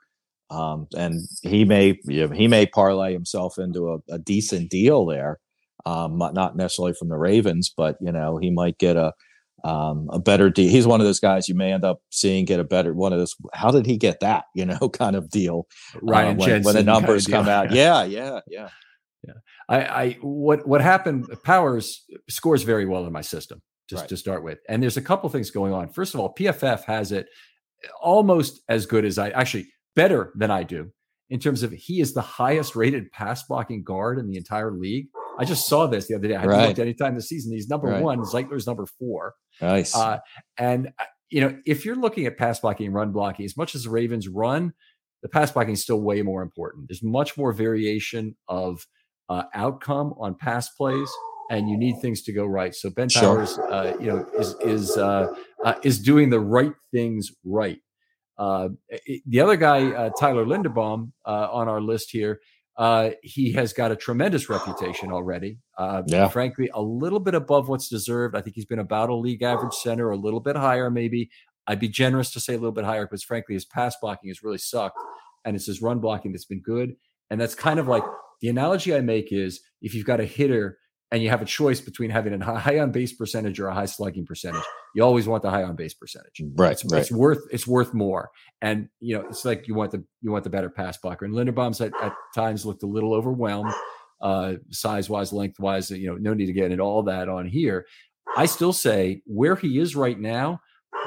um and he may you know, he may parlay himself into a, a decent deal there um not necessarily from the ravens but you know he might get a um, a better deal. He's one of those guys you may end up seeing get a better one of those. How did he get that? <laughs> You know, kind of deal. Ryan uh, when, when, the numbers come out. <laughs> Yeah, yeah, yeah, yeah. I, I what what happened? Powers scores very well in my system just right. to start with, and there's a couple things going on. First of all, PFF has it almost as good as I actually better than I do in terms of he is the highest rated pass blocking guard in the entire league I just saw this the other day. I haven't right. looked any time this season. He's number right. one. Zeitler's number four. Nice. Uh, and uh, you know, if you're looking at pass blocking and run blocking, as much as the Ravens run, the pass blocking is still way more important. There's much more variation of uh, outcome on pass plays, and you need things to go right. So Ben Powers, uh, you know, is is uh, uh, is doing the right things right. Uh, the other guy, uh, Tyler Linderbaum, uh, on our list here, uh, he has got a tremendous reputation already. Uh, yeah. Frankly, a little bit above what's deserved. I think he's been about a league average center, a little bit higher, maybe. I'd be generous to say a little bit higher because, frankly, his pass blocking has really sucked, and it's his run blocking that's been good. And that's kind of like the analogy I make is if you've got a hitter and you have a choice between having a high on base percentage or a high slugging percentage, you always want the high on base percentage. Right, it's, right. it's worth it's worth more. And you know, it's like you want the you want the better pass blocker. And Linderbaum's at, at times looked a little overwhelmed, uh, size wise, length wise. You know, no need to get into all that on here. I still say where he is right now,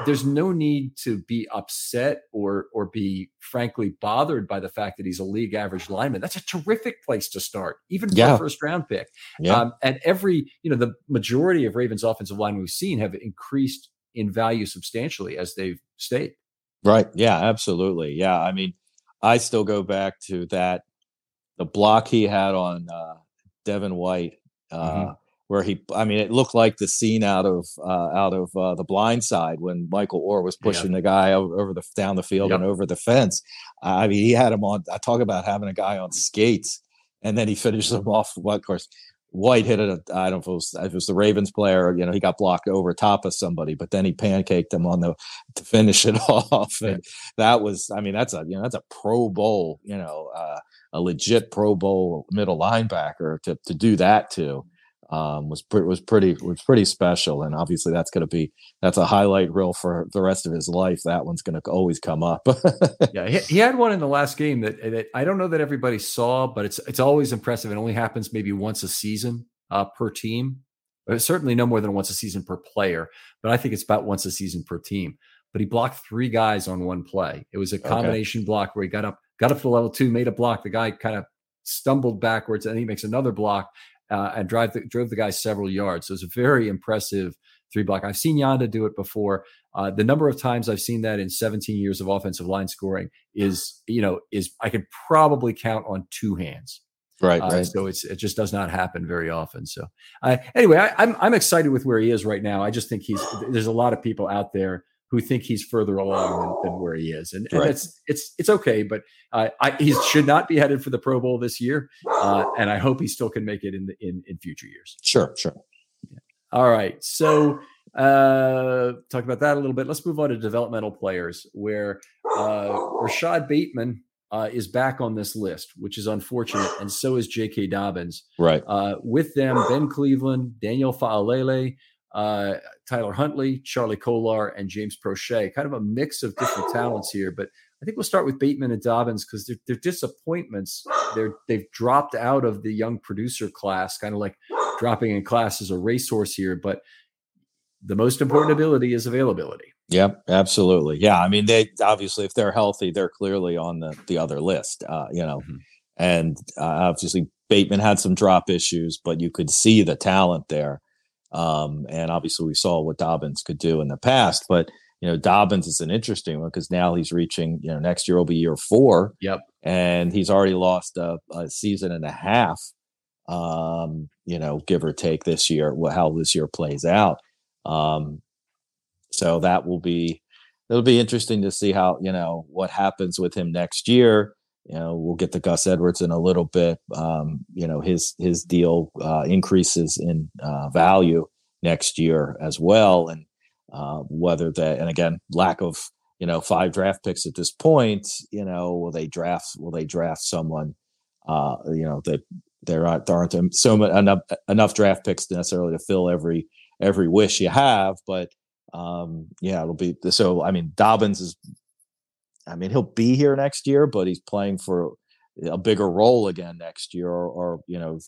there's no need to be upset or or be frankly bothered by the fact that he's a league average lineman. That's a terrific place to start, even for yeah. a first round pick. Yeah. Um, and every you know the majority of Ravens offensive line we've seen have increased in value substantially as they've stayed. Right. Yeah. Absolutely. Yeah. I mean, I still go back to that the block he had on uh, Devin White. Uh, mm-hmm where he i mean it looked like the scene out of uh, out of uh, the blind side when michael oher was pushing the guy over, over, the down the field yep. and over the fence. I mean he had him on i talk about having a guy on skates and then he finished him off what of course white hit it i don't know if it, was, if it was the ravens player you know he got blocked over top of somebody but then he pancaked him on the to finish it <laughs> off. And that was i mean that's a you know that's a pro bowl you know uh, a legit pro bowl middle linebacker to to do that to um, was pre- was pretty was pretty special, and obviously that's going to be that's a highlight reel for the rest of his life. That one's going to always come up. <laughs> yeah, he, he, had one in the last game that, that, I don't know that everybody saw, but it's it's always impressive. It only happens maybe once a season uh, per team. Certainly no more than once a season per player, but I think it's about once a season per team. But he blocked three guys on one play. It was a combination okay. block where he got up got up to level two, made a block. The guy kind of stumbled backwards, and he makes another block uh, and drive the, drove the guy several yards. So it's a very impressive three block. I've seen Yanda do it before. Uh, the number of times I've seen that in 17 years of offensive line scoring is, you know, is I could probably count on two hands. Right, uh, right. So it's it just does not happen very often. So uh, anyway, I, I'm I'm excited with where he is right now. I just think he's there's a lot of people out there who think he's further along than, than where he is, and, and right. it's it's it's okay. But uh, I, he should not be headed for the Pro Bowl this year, uh, and I hope he still can make it in the, in in future years. Sure, sure. Yeah. All right, so uh, talk about that a little bit. Let's move on to developmental players, where uh, Rashod Bateman uh, is back on this list, which is unfortunate, and so is J.K. Dobbins. Right. Uh, with them, Ben Cleveland, Daniel Faalele, uh, Tyler Huntley, Charlie Kolar, and James Proche. Kind of a mix of different talents here, but I think we'll start with Bateman and Dobbins because they're, they're, disappointments. They're they've dropped out of the young producer class, kind of like dropping in class as a racehorse here. But the most important ability is availability. Yep, absolutely. Yeah, I mean, they obviously, if they're healthy, they're clearly on the the other list. Uh, you know, mm-hmm. and uh, obviously Bateman had some drop issues, but you could see the talent there. Um, and obviously, we saw what Dobbins could do in the past, but you know, Dobbins is an interesting one because now he's reaching, you know, next year will be year four. Yep. And he's already lost a, a season and a half, um, you know, give or take this year, how this year plays out. Um, so that will be, it'll be interesting to see how, you know, what happens with him next year. You know, we'll get to Gus Edwards in a little bit. Um, you know, his his deal uh, increases in uh, value next year as well, and uh, whether that and again lack of you know five draft picks at this point. You know, will they draft? Will they draft someone? Uh, you know, that there aren't there aren't so much enough enough draft picks necessarily to fill every every wish you have, but um, yeah, it'll be so. I mean, Dobbins is I mean, he'll be here next year, but he's playing for a bigger role again next year, or, or you know,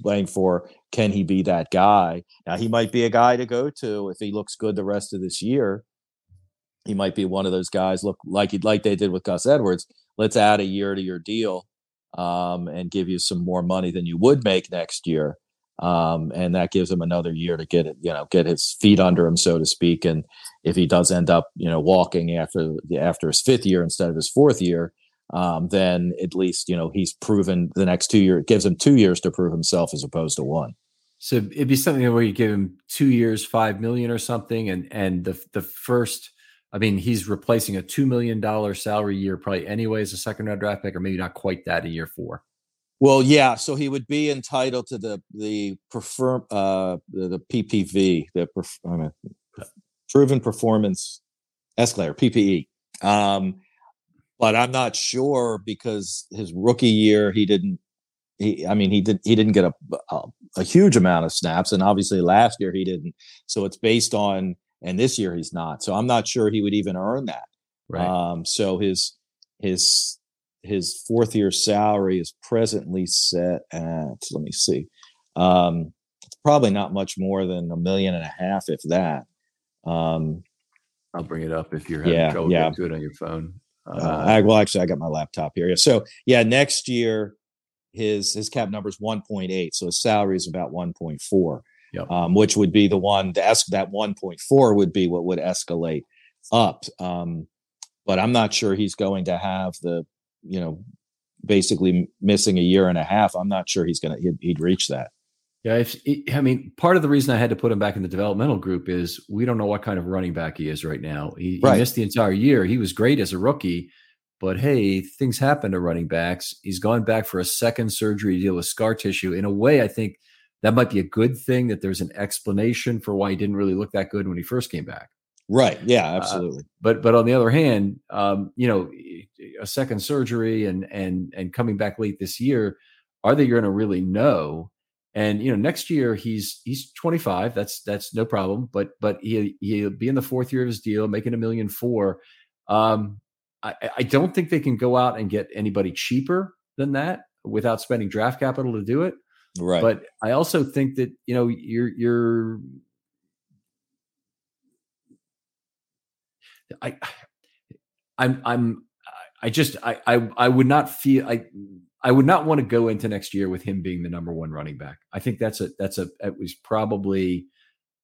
playing for can he be that guy? Now he might be a guy to go to if he looks good the rest of this year. He might be one of those guys. Look like he like they did with Gus Edwards. Let's add a year to your deal um, and give you some more money than you would make next year. Um, and that gives him another year to get it, you know, get his feet under him, so to speak. And if he does end up, you know, walking after after his fifth year instead of his fourth year, um, then at least you know he's proven the next two years. It gives him two years to prove himself as opposed to one. So it'd be something where you give him two years, five million or something, and and the the first. I mean, he's replacing a two million dollar salary year probably anyway as a second round draft pick, or maybe not quite that in year four. Well, yeah. So he would be entitled to the the prefer uh the, the PPV, the perf- proven performance escalator PPE. Um, but I'm not sure because his rookie year he didn't. He, I mean, he didn't He didn't get a, a a huge amount of snaps, and obviously last year he didn't. So it's based on, and this year he's not. So I'm not sure he would even earn that. Right. Um, so his his his fourth year salary is presently set at let me see um it's probably not much more than a million and a half if that um i'll bring it up if you're having yeah, trouble yeah. do it on your phone uh, uh, I, well actually i got my laptop here so yeah next year his his cap number is 1.8 so his salary is about 1.4 yep. um, which would be the one to ask that 1.4 would be what would escalate up um, but i'm not sure he's going to have the you know, basically missing a year and a half, I'm not sure he's going to, he'd, he'd, reach that. Yeah. If, I mean, part of the reason I had to put him back in the developmental group is we don't know what kind of running back he is right now. He, right. he missed the entire year. He was great as a rookie, but hey, things happen to running backs. He's gone back for a second surgery to deal with scar tissue. In a way, I think that might be a good thing that there's an explanation for why he didn't really look that good when he first came back. Right. Yeah, uh, absolutely. Uh, but but on the other hand, um, you know, a second surgery and and and coming back late this year, are they going to really know? And you know, next year he's he's 25. That's that's no problem. But but he he'll be in the fourth year of his deal, making a million four. Um, I, I don't think they can go out and get anybody cheaper than that without spending draft capital to do it. Right. But I also think that you know you're you're I I'm I'm I just I I I would not feel I I would not want to go into next year with him being the number one running back. I think that's a that's a it was probably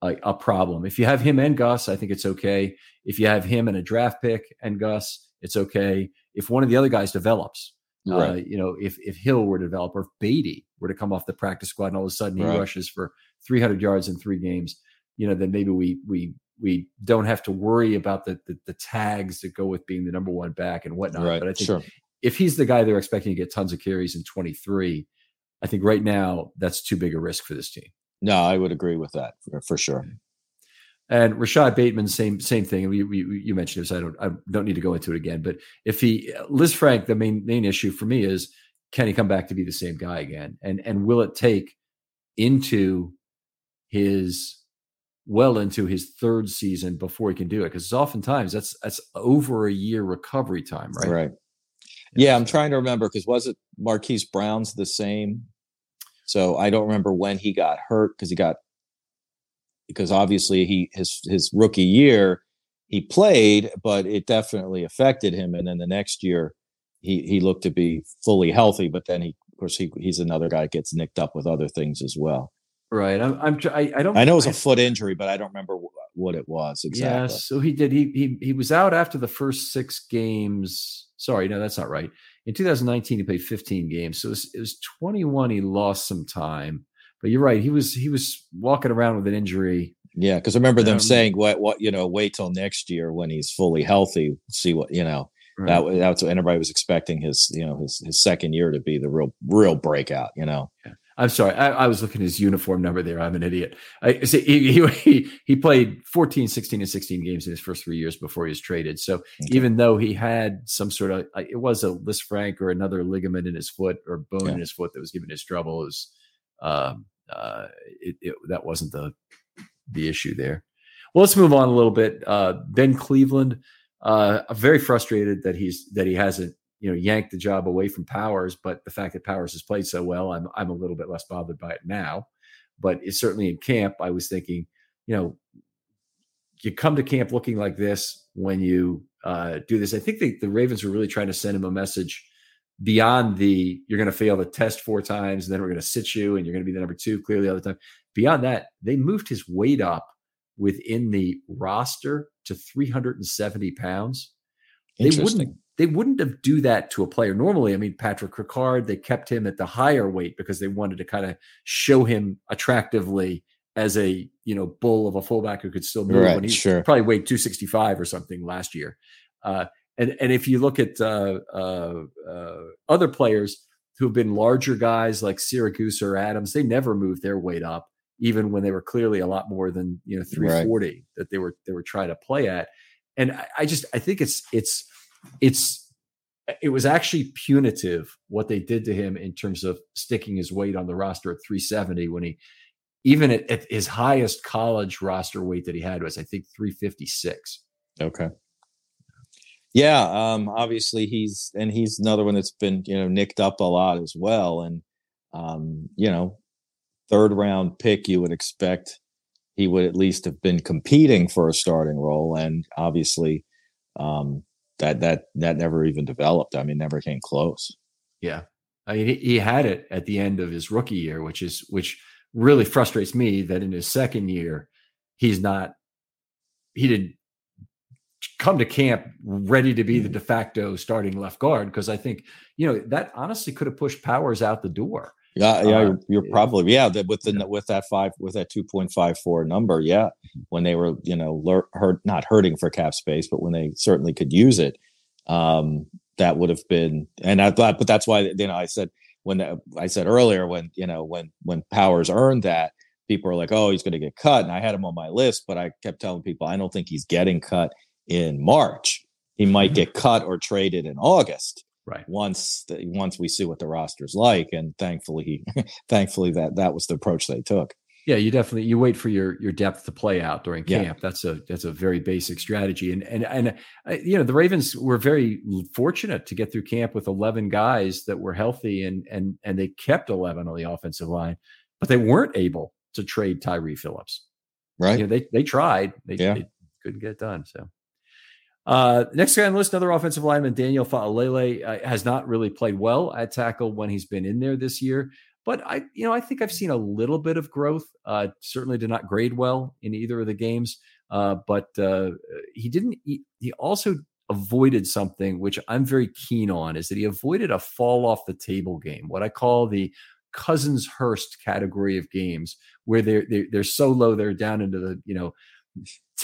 a, a problem. If you have him and Gus, I think it's okay. If you have him and a draft pick and Gus, it's okay. If one of the other guys develops, uh, right. uh, you know, if if Hill were to develop or if Badie were to come off the practice squad and all of a sudden he right. rushes for 300 yards in three games, you know, then maybe we we we don't have to worry about the, the, the tags that go with being the number one back and whatnot. Right, but I think sure. if he's the guy they're expecting to get tons of carries in 23, I think right now that's too big a risk for this team. No, I would agree with that for, for sure. Mm-hmm. And Rashod Bateman, same same thing. We, we, you mentioned this. I don't I don't need to go into it again. But if he Lisfranc, the main main issue for me is can he come back to be the same guy again? And and will it take into his well into his third season before he can do it because oftentimes that's that's over a year recovery time right? Right. Yeah i'm trying to remember because was it marquise brown's the same? So i don't remember when he got hurt because he got because obviously he his his rookie year he played but it definitely affected him and then the next year he he looked to be fully healthy but then he of course he, he's another guy that gets nicked up with other things as well Right. I'm. I'm I, I don't. I know it was a foot injury, but I don't remember what it was exactly. Yeah. So he did. He he he was out after the first six games. Sorry, no, that's not right. In 2019, he played 15 games. So it was, it was 21. He lost some time. But you're right. He was he was walking around with an injury. Yeah, because I remember them um, saying, "What what you know? Wait till next year when he's fully healthy. See what you know." Right. That that's what everybody was expecting his you know his his second year to be the real real breakout. You know. Yeah. I'm sorry. I, I, was looking at his uniform number there. I'm an idiot. I see he, he, he played 14, 16, and 16 games in his first three years before he was traded. So okay. even though he had some sort of, it was a Lisfranc or another ligament in his foot or bone yeah. in his foot that was giving his trouble. It was, um, uh, it, it, that wasn't the the issue there. Well, let's move on a little bit. Uh, ben Cleveland, uh, very frustrated that he's that he hasn't you know yank the job away from Powers. But the fact that Powers has played so well, I'm I'm a little bit less bothered by it now. But it's certainly in camp. I was thinking, you know, you come to camp looking like this when you uh, do this. I think the, the Ravens were really trying to send him a message beyond the you're going to fail the test four times, and then we're going to sit you, and you're going to be the number two clearly all the time. Beyond that, they moved his weight up within the roster to 370 pounds. They wouldn't they wouldn't have do that to a player normally. I mean, Patrick Ricard, they kept him at the higher weight because they wanted to kind of show him attractively as a you know bull of a fullback who could still move right, when he sure. probably weighed 265 or something last year. Uh, and and if you look at uh, uh, uh other players who have been larger guys like Siragusa or Adams, they never moved their weight up, even when they were clearly a lot more than you know 340 right. that they were they were trying to play at. And I, I just I think it's it's it's it was actually punitive what they did to him in terms of sticking his weight on the roster at 370 when he even at, at, his highest college roster weight that he had was I think 356. Okay. Yeah, um, obviously he's and he's another one that's been you know nicked up a lot as well, and um, you know, third round pick you would expect he would at least have been competing for a starting role, and obviously um, that that that never even developed. I mean, never came close. Yeah, I mean, he had it at the end of his rookie year, which is which really frustrates me that in his second year, he's not, he didn't come to camp ready to be the mm-hmm. de facto starting left guard. Cause I think, you know, that honestly could have pushed Powers out the door. Yeah, yeah, uh, you're, probably yeah. That with the yeah. with that five with that two point five four number, yeah. Mm-hmm. When they were you know lur- hurt not hurting for cap space, but when they certainly could use it, um, that would have been. And I thought, but that's why you know I said when the, I said earlier when you know when when Powers earned that, people are like, oh, he's going to get cut, and I had him on my list, but I kept telling people I don't think he's getting cut in March. He might mm-hmm. get cut or traded in August. Right. Once the, once we see what the roster's like, and thankfully, <laughs> thankfully that that was the approach they took. Yeah, you definitely you wait for your your depth to play out during camp. Yeah. That's a that's a very basic strategy, and and and uh, you know the Ravens were very fortunate to get through camp with eleven guys that were healthy, and and and they kept eleven on the offensive line, but they weren't able to trade tyre Phillips. Right? You know, they they tried, they, yeah. they couldn't get it done. So. Uh, next guy on the list, another offensive lineman, Daniel Faalele, uh, has not really played well at tackle when he's been in there this year. But I, you know, I think I've seen a little bit of growth. Uh, certainly did not grade well in either of the games. Uh, but uh, he didn't. He, he also avoided something which I'm very keen on is that he avoided a fall off the table game, what I call the Cousins Hurst category of games, where they're, they're they're so low they're down into the you know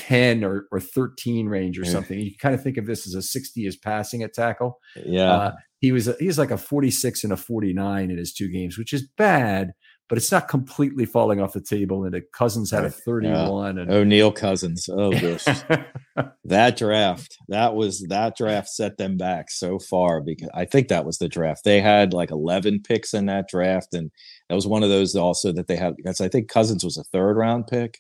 10 or, or 13 range or something. You kind of think of this as a 60 is passing at tackle. Yeah. Uh, he was he's like a 46 and a 49 in his two games, which is bad, but it's not completely falling off the table. And Cousins had a 31 yeah. and Oniel Cousins. Oh gosh. <laughs> that draft, that was that draft set them back so far because I think that was the draft. They had like 11 picks in that draft. And that was one of those also that they had because I think Cousins was a third round pick.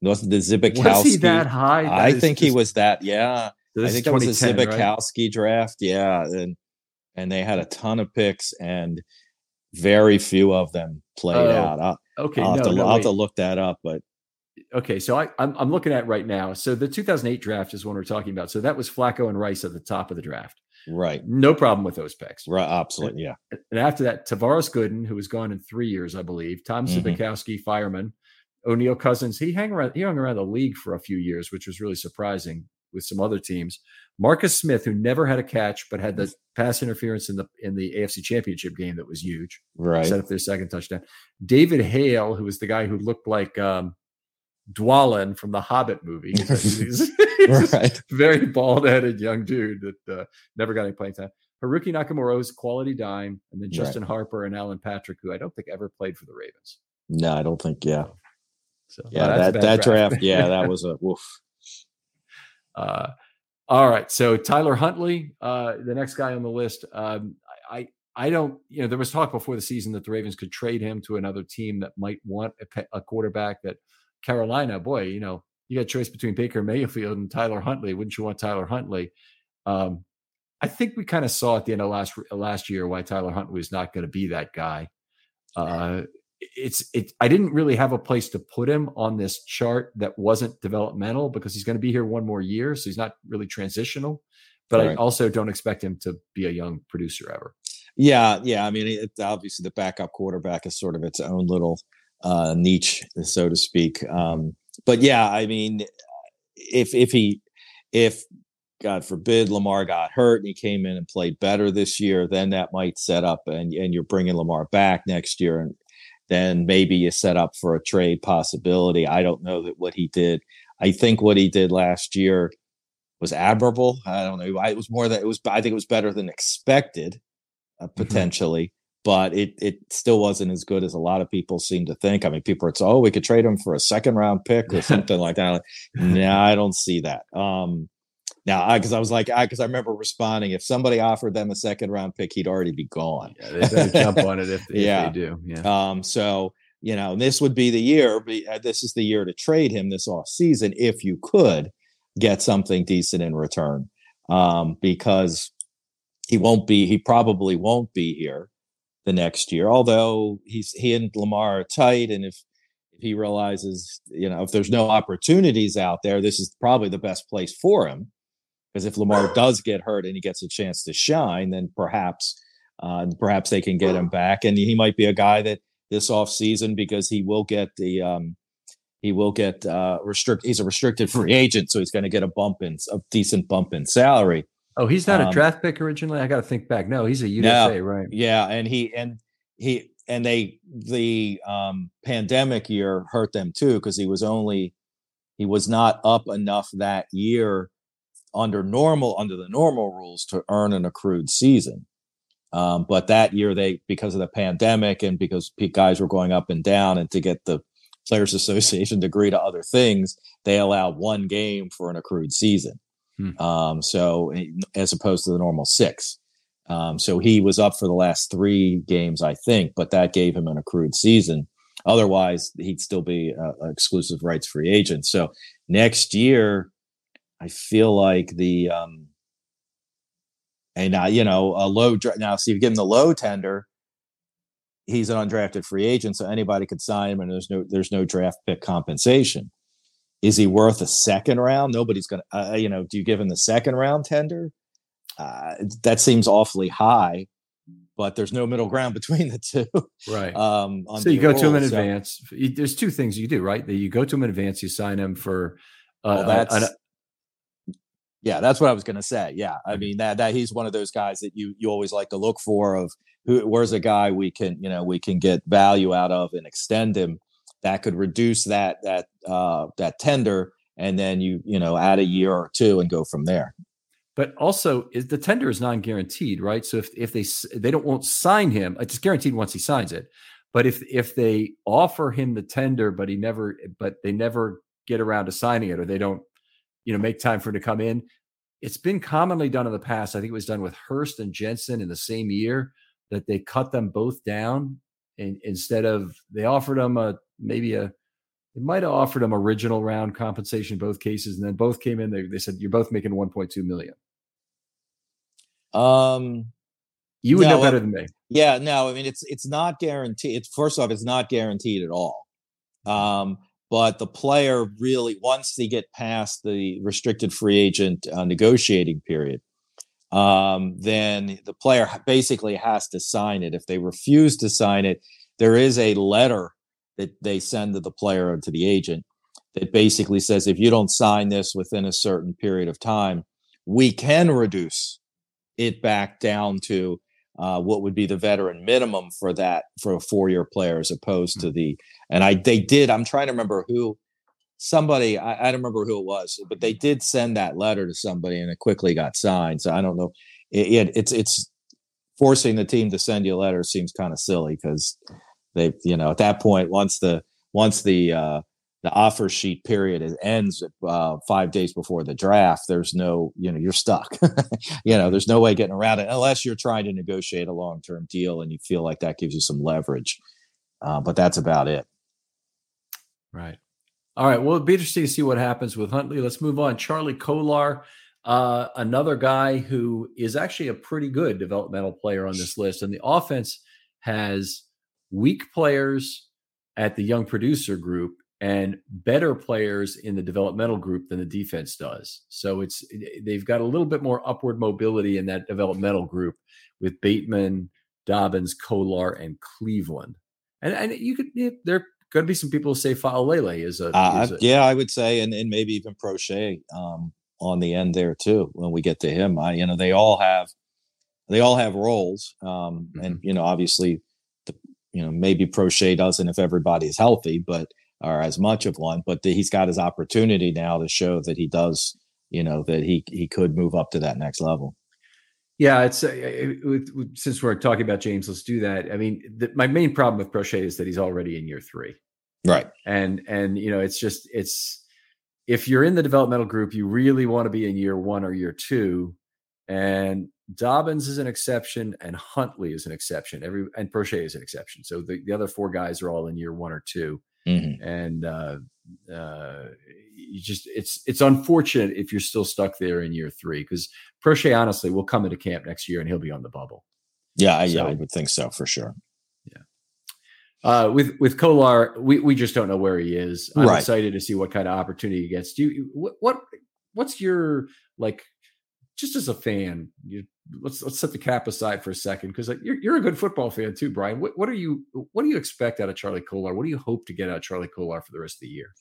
Was the Zbikowski? Was he that high? That I think just, he was that. Yeah, I think it was a Zbikowski right? draft. Yeah, and and they had a ton of picks, and very few of them played oh, out. I'll, okay, I'll, have, to, no, I'll have to look that up, but okay, so I, I'm, I'm looking at right now. So the 2008 draft is one we're talking about. So that was Flacco and Rice at the top of the draft. Right. No problem with those picks. Right. Absolutely. Yeah. And after that, Tavares Gooden, who was gone in three years, I believe. Tom mm fireman. Oniel Cousins, he hung around he hung around the league for a few years, which was really surprising with some other teams. Marcus Smith, who never had a catch but had the pass interference in the in the AFC Championship game that was huge, right? Set up their second touchdown. David Hale, who was the guy who looked like um, Dwalin from the Hobbit movie, he's, <laughs> <laughs> he's right? Very bald headed young dude that uh, never got any playing time. Haruki Nakamura's quality dime, and then Justin right. Harper and Allen Patrick, who I don't think ever played for the Ravens. No, I don't think. Yeah. So yeah, that that draft. draft. yeah, that was a <laughs> woof. Uh, all right, so Tyler Huntley, uh, the next guy on the list. Um, I I don't, you know, there was talk before the season that the Ravens could trade him to another team that might want a, a quarterback. That Carolina, boy, you know, you got a choice between Baker Mayfield and Tyler Huntley. Wouldn't you want Tyler Huntley? Um, I think we kind of saw at the end of last last year why Tyler Huntley was not going to be that guy. Uh, it's it I didn't really have a place to put him on this chart that wasn't developmental because he's going to be here one more year, so he's not really transitional. But right. I also don't expect him to be a young producer ever. Yeah, yeah. I mean, it's obviously the backup quarterback is sort of its own little uh, niche, so to speak. Um, but yeah, I mean, if if he if God forbid Lamar got hurt and he came in and played better this year, then that might set up and and you're bringing Lamar back next year and then maybe you set up for a trade possibility. I don't know that what he did. I think what he did last year was admirable. I don't know. It was more that it was. I think it was better than expected, uh, mm-hmm. potentially. Mm-hmm. But it it still wasn't as good as a lot of people seem to think. I mean, people are saying, "Oh, we could trade him for a second round pick or <laughs> something like that." Like, no, I don't see that. Um, now, because I, I, was like, because I, I, remember responding, if somebody offered them a second round pick, he'd already be gone. Yeah, they better jump <laughs> on it if, if yeah. they do. Yeah. Um, so you know, this would be the year. Uh, this is the year to trade him this off season if you could get something decent in return, um, because he won't be. He probably won't be here the next year. Although he's he and Lamar are tight, and if if he realizes, you know, if there's no opportunities out there, this is probably the best place for him because if Lamar does get hurt and he gets a chance to shine, then perhaps uh, perhaps they can get him back, and he might be a guy that this off season because he will get the um, he will get uh, restrict. He's a restricted free agent, so he's going to get a bump in a decent bump in salary. Oh, he's not um, a draft pick originally. I got to think back. No, he's a UDFA, no, right? Yeah, and he and he and they the um, pandemic year hurt them too because he was only he was not up enough that year under normal under the normal rules to earn an accrued season. Um, but that year they because of the pandemic and because guys were going up and down and to get the Players <laughs> Association to agree to other things, they allowed one game for an accrued season. Hmm. Um, so eh, as opposed to the normal six. Um, so he was up for the last three games, I think, but that gave him an accrued season. Otherwise, he'd still be an exclusive rights free agent. So next year, I feel like the um and uh, you know a low now see if you give him the low tender he's an undrafted free agent so anybody could sign him and there's no there's no draft pick compensation. Is he worth a second round? Nobody's gonna uh, you know do you give him the second round tender? Uh, that seems awfully high but there's no middle ground <laughs> between the two right. um so you go to him in so, advance. There's two things you do right? That you go to him in advance you sign him for uh, well, that's, yeah, that's what I was going to say. Yeah, I mean that that he's one of those guys that you you always like to look for of who where's a guy we can you know we can get value out of and extend him that could reduce that that uh that tender and then you you know add a year or two and go from there. But also, is the tender is non-guaranteed, right? So if if they they don't won't sign him, it's guaranteed once he signs it. But if if they offer him the tender, but he never, but they never get around to signing it, or they don't you know, make time for him to come in. It's been commonly done in the past. I think it was done with Hurst and Jensen in the same year that they cut them both down and instead of they offered them a maybe a they might have offered them original round compensation in both cases and then both came in they, they said you're both making 1.2 million um you would no, know better than me yeah no i mean it's it's not guaranteed it's first off it's not guaranteed at all um but the player really once they get past the restricted free agent uh, negotiating period um, then the player basically has to sign it. If they refuse to sign it there is a letter that they send to the player or to the agent that basically says if you don't sign this within a certain period of time we can reduce it back down to uh, what would be the veteran minimum for that for a four year player as opposed to the and I they did I'm trying to remember who somebody I, I, don't remember who it was but they did send that letter to somebody and it quickly got signed so I don't know. It, it, it's it's forcing the team to send you a letter seems kind of silly because they you know at that point once the once the uh, the offer sheet period ends uh, five days before the draft, there's no, you know, you're stuck. <laughs> you know, there's no way getting around it unless you're trying to negotiate a long term deal and you feel like that gives you some leverage. Uh, but that's about it. Right. All right. Well, it'll be interesting to see what happens with Huntley. Let's move on. Charlie Kolar, uh, another guy who is actually a pretty good developmental player on this list. And the offense has weak players at the young producer group and better players in the developmental group than the defense does. So it's they've got a little bit more upward mobility in that developmental group with Bateman, Dobbins, Kolar, and Cleveland. And and you could yeah, there could be some people who say Faalele is a, uh, is a yeah, I would say, and, and maybe even Proche um, on the end there too. When we get to him, I you know they all have they all have roles, um, mm-hmm. and you know obviously the you know maybe Proche doesn't if everybody is healthy, but or as much of one, but the, he's got his opportunity now to show that he does, you know, that he he could move up to that next level. Yeah, it's uh, it, since we're talking about James, let's do that. I mean, the, my main problem with Proche is that he's already in year three, right? And and you know, it's just it's if you're in the developmental group, you really want to be in year one or year two, and Dobbins is an exception, and Huntley is an exception. Every and Proche is an exception. So the, the other four guys are all in year one or 2 mm-hmm. and uh, uh, you just it's it's unfortunate if you're still stuck there in year three because Proche honestly will come into camp next year and he'll be on the bubble. Yeah, so, yeah, I would think so for sure. Yeah. Uh, with with Kolar, we, we just don't know where he is. I'm right. excited to see what kind of opportunity he gets. Do you what, what what's your like just as a fan? You, let's let's set the cap aside for a second because you're you're a good football fan too, Brian. What what are you what do you expect out of Charlie Kolar? What do you hope to get out of Charlie Kolar for the rest of the year?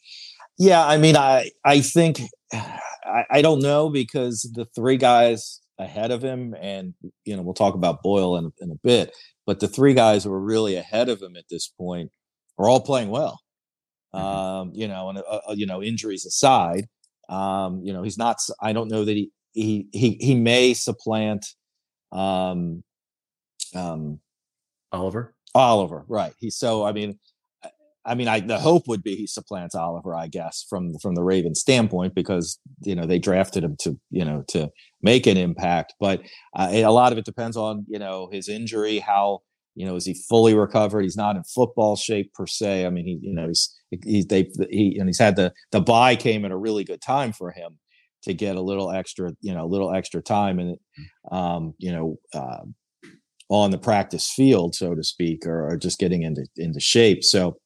Yeah, I mean, I I think <sighs> I, I don't know because the three guys ahead of him, and you know, we'll talk about Boyle in, in a bit, but the three guys who are really ahead of him at this point are all playing well. Mm-hmm. Um, you know, and uh, uh you know, injuries aside, um, you know, he's not. I don't know that he he he he may supplant um um Oliver. Oliver, right? He so. I mean, I mean, I the hope would be he supplants Oliver, I guess, from from the Ravens standpoint, because you know they drafted him to you know to make an impact. But uh, a lot of it depends on you know his injury, how you know is he fully recovered? He's not in football shape per se. I mean, he you know he's he's they he and he's had the the bye came at a really good time for him to get a little extra you know a little extra time and um, you know uh, on the practice field, so to speak, or, or just getting into into shape. So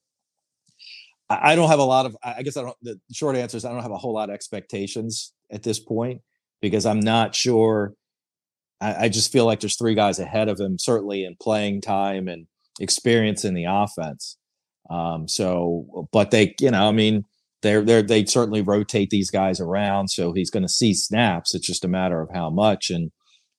I don't have a lot of. I guess I don't. The short answer is I don't have a whole lot of expectations at this point because I'm not sure. I, I just feel like there's three guys ahead of him, certainly in playing time and experience in the offense. Um, so, but they, you know, I mean, they're they they certainly rotate these guys around, so he's going to see snaps. It's just a matter of how much, and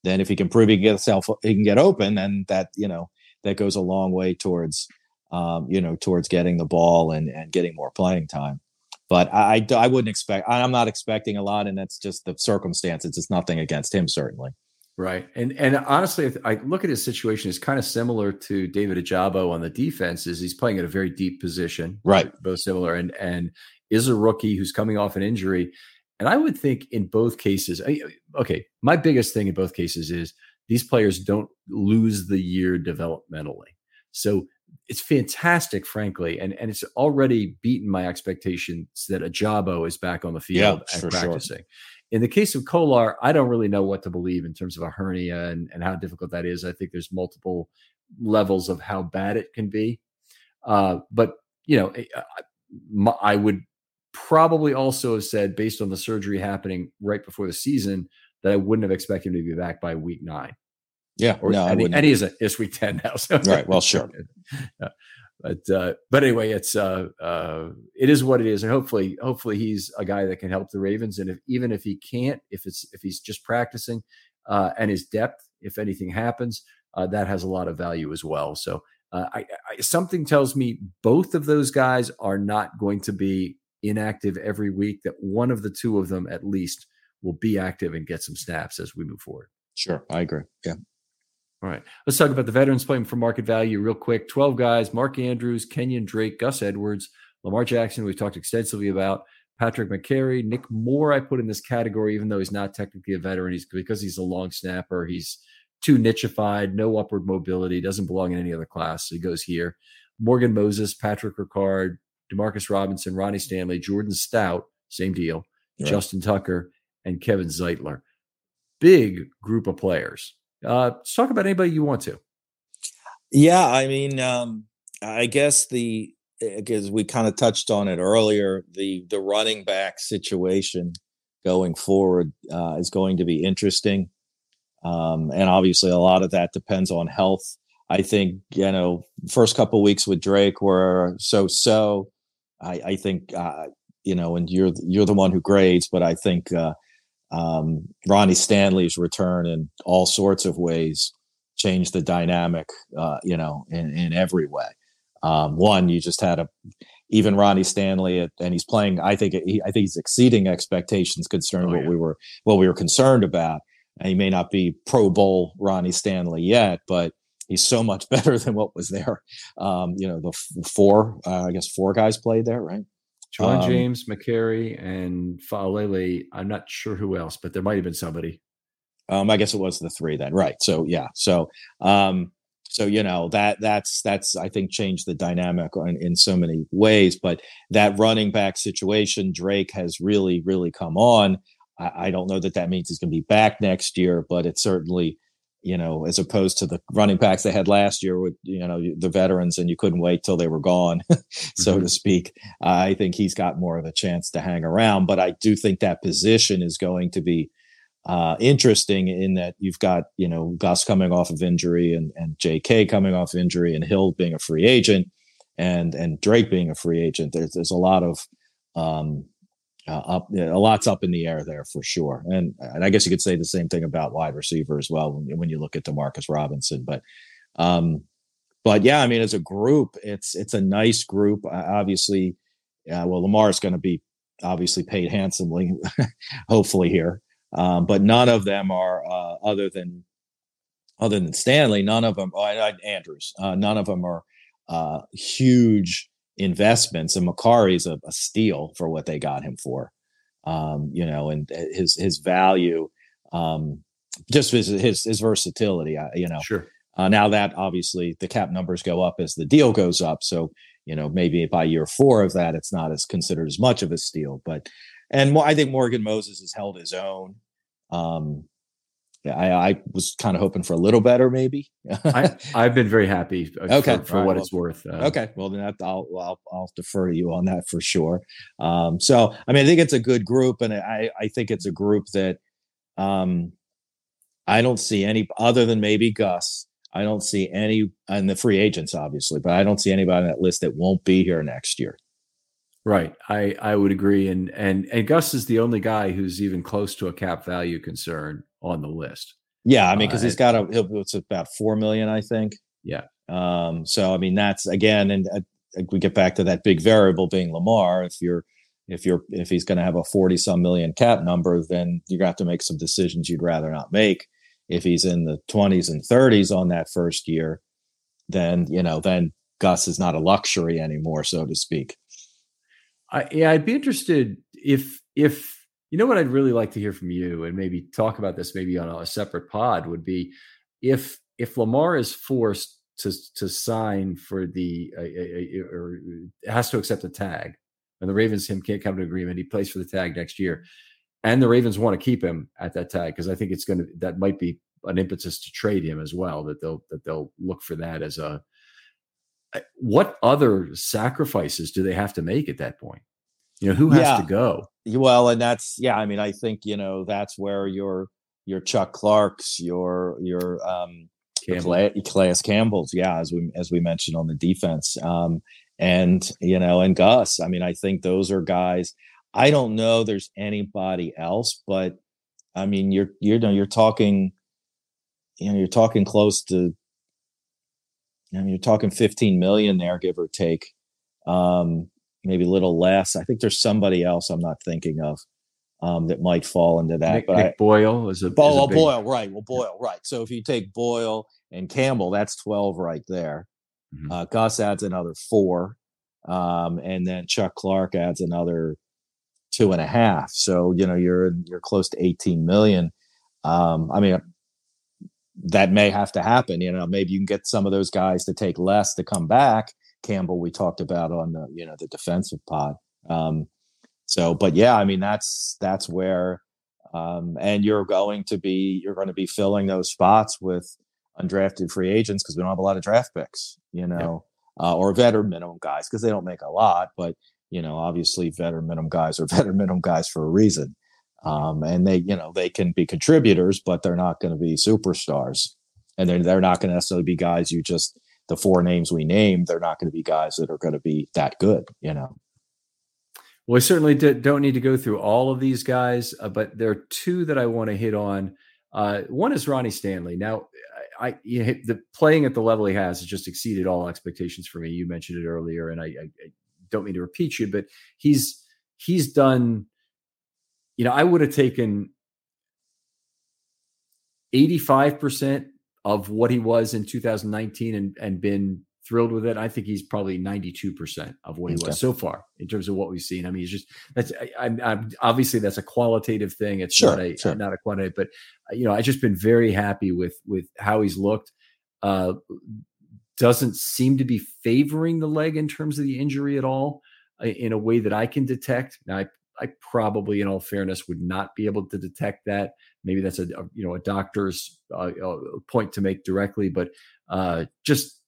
then if he can prove he can get himself, he can get open, then that you know that goes a long way towards um, you know, towards getting the ball and, and getting more playing time. But I, I, I wouldn't expect, I'm not expecting a lot, and that's just the circumstances. It's nothing against him, certainly. Right. And and honestly, I look at his situation is kind of similar to David Ojabo on the defense. Is he's playing at a very deep position, right? Both similar, and and is a rookie who's coming off an injury. And I would think in both cases, okay, my biggest thing in both cases is these players don't lose the year developmentally. So it's fantastic, frankly, and and it's already beaten my expectations that Ojabo is back on the field yeah, and practicing. Sure. In the case of Kolar, I don't really know what to believe in terms of a hernia and, and how difficult that is. I think there's multiple levels of how bad it can be. Uh, but you know, eh, I would probably also have said, based on the surgery happening right before the season, that I wouldn't have expected him to be back by week nine. Yeah, or, no, and, he, and he is a it's week ten now. <laughs> So right, well, sure. yeah. But uh, but anyway, it's uh, uh, it is what it is, and hopefully hopefully he's a guy that can help the Ravens. And if even if he can't, if it's if he's just practicing uh, and his depth, if anything happens, uh, that has a lot of value as well. So uh, I, I, something tells me both of those guys are not going to be inactive every week. That one of the two of them at least will be active and get some snaps as we move forward. Sure, I agree. Yeah. All right. Let's talk about the veterans playing for market value real quick. 12 guys Mark Andrews, Kenyon Drake, Gus Edwards, Lamar Jackson, we've talked extensively about. Patrick Mekari, Nick Moore, I put in this category, even though he's not technically a veteran. He's because he's a long snapper. He's too nichified, no upward mobility, doesn't belong in any other class. So he goes here. Morgan Moses, Patrick Ricard, Demarcus Robinson, Ronnie Stanley, Jordan Stout, same deal, right. Justin Tucker, and Kevin Zeitler. Big group of players. Uh, let's talk about anybody you want to. Yeah, I mean, um, I guess the because we kind of touched on it earlier, the the running back situation going forward uh, is going to be interesting, um, and obviously a lot of that depends on health. I think you know first couple weeks with Drake were so so. I, I think uh, you know, and you're you're the one who grades, but I think uh, um, Ronnie Stanley's return in all sorts of ways changed the dynamic. Uh, you know, in in every way. Um, one, you just had a even Ronnie Stanley, and he's playing. I think he, I think he's exceeding expectations concerning oh, what we were what we were concerned about. And he may not be Pro Bowl Ronnie Stanley yet, but he's so much <laughs> better than what was there. Um, you know, the f- four, uh, I guess, four guys played there, right? John um, James, Mekari, and Faalele. I'm not sure who else, but there might have been somebody. Um, I guess it was the three then, right? So yeah, so um, so you know that that's that's I think changed the dynamic in, in so many ways. But that running back situation, Drake has really really come on. I, I don't know that that means he's going to be back next year, but it certainly you know, as opposed to the running backs they had last year with, you know, the veterans and you couldn't wait till they were gone, <laughs> so mm-hmm. to speak. I think he's got more of a chance to hang around, but I do think that position is going to be uh, interesting in that you've got you know Gus coming off of injury and and J.K. coming off injury and Hill being a free agent and and Drake being a free agent. There's there's a lot of um, uh, up a lot's up in the air there for sure. And and I guess you could say the same thing about wide receiver as well when, when you look at Demarcus Robinson. But um, but yeah, I mean as a group, it's it's a nice group. Uh, obviously, uh, well Lamar is going to be obviously paid handsomely, <laughs> hopefully here. Um, but none of them are uh, other than other than Stanley. None of them, oh, Andrews. Uh, none of them are uh, huge investments. And Mekari's a, a steal for what they got him for. Um, you know, and uh, his his value, um, just his his, his versatility. Uh, you know, sure. Uh, now that obviously the cap numbers go up as the deal goes up, so you know maybe by year four of that, it's not as considered as much of a steal. But and I think Morgan Moses has held his own. Um, I, I, was kind of hoping for a little better, maybe. I, have been very happy. <laughs> Okay, for, for right, what well, it's worth. Uh, okay, well then I'll, I'll I'll defer to you on that for sure. Um, so I mean, I think it's a good group, and I I think it's a group that um, I don't see any other than maybe Gus. I don't see any, and the free agents obviously, but I don't see anybody on that list that won't be here next year. Right. I, I would agree. And and and Gus is the only guy who's even close to a cap value concern on the list. Yeah, I mean, because uh, he's got a it's about four million, I think. Yeah. Um. So I mean, that's again, and uh, we get back to that big variable being Lamar. If you're if you're if he's going to have a forty some million cap number, then you got to make some decisions you'd rather not make. If he's in the twenties and thirties on that first year, then you know then Gus is not a luxury anymore, so to speak. I, yeah, I'd be interested if if you know what I'd really like to hear from you, and maybe talk about this maybe on a separate pod would be if if Lamar is forced to to sign for the uh, or has to accept a tag, and the Ravens him can't come to agreement, he plays for the tag next year, and the Ravens want to keep him at that tag because I think it's going to that might be an impetus to trade him as well that they'll that they'll look for that as a what other sacrifices do they have to make at that point? You know, who has yeah. to go? Well, and that's yeah. I mean, I think you know that's where your your Chuck Clarks, your your um, Campbell. Campbell's, yeah, as we as we mentioned on the defense, um, and you know, and Gus. I mean, I think those are guys. I don't know. There's anybody else, but I mean, you're you're you know you're talking, you know, you're talking close to I mean, you're talking 15 million there, give or take. Um, maybe a little less. I think there's somebody else I'm not thinking of um, that might fall into that. Nick, but Nick I, Boyle is a, Boyle, is a big... Boyle, right? Well, Boyle, right. So if you take Boyle and Campbell, that's 12 right there. Mm-hmm. Uh, Gus adds another four, um, and then Chuck Clark adds another two and a half. So you know you're you're close to 18 million. Um, I mean, that may have to happen. You know, maybe you can get some of those guys to take less to come back. Campbell, we talked about on the you know the defensive pod. Um, so, but yeah, I mean that's that's where, um, and you're going to be you're going to be filling those spots with undrafted free agents because we don't have a lot of draft picks, you know, yeah. uh, or veteran minimum guys because they don't make a lot, but you know, obviously veteran minimum guys are <laughs> veteran minimum guys for a reason. Um, and they, you know, they can be contributors, but they're not going to be superstars. and they're they're not going to necessarily be guys you just the four names we named. They're not going to be guys that are going to be that good. You know. Well, we certainly don't need to go through all of these guys, uh, but there are two that I want to hit on. Uh, one is Ronnie Stanley. Now, I, you know, the playing at the level he has has just exceeded all expectations for me. You mentioned it earlier, and I, I, I don't mean to repeat you, but he's he's done. You know, I would have taken eighty five percent of what he was in 2019 and and been thrilled with it. I think he's probably 92% of what he okay. was so far in terms of what we've seen. I mean, he's just that's I, am obviously that's a qualitative thing. It's sure, not a sure. not a quantitative, but uh, you know, I just been very happy with with how he's looked. Uh, doesn't seem to be favoring the leg in terms of the injury at all uh, in a way that I can detect. Now, I, I probably, in all fairness, would not be able to detect that. Maybe that's a, a you know a doctor's uh, uh point to make directly, but uh, just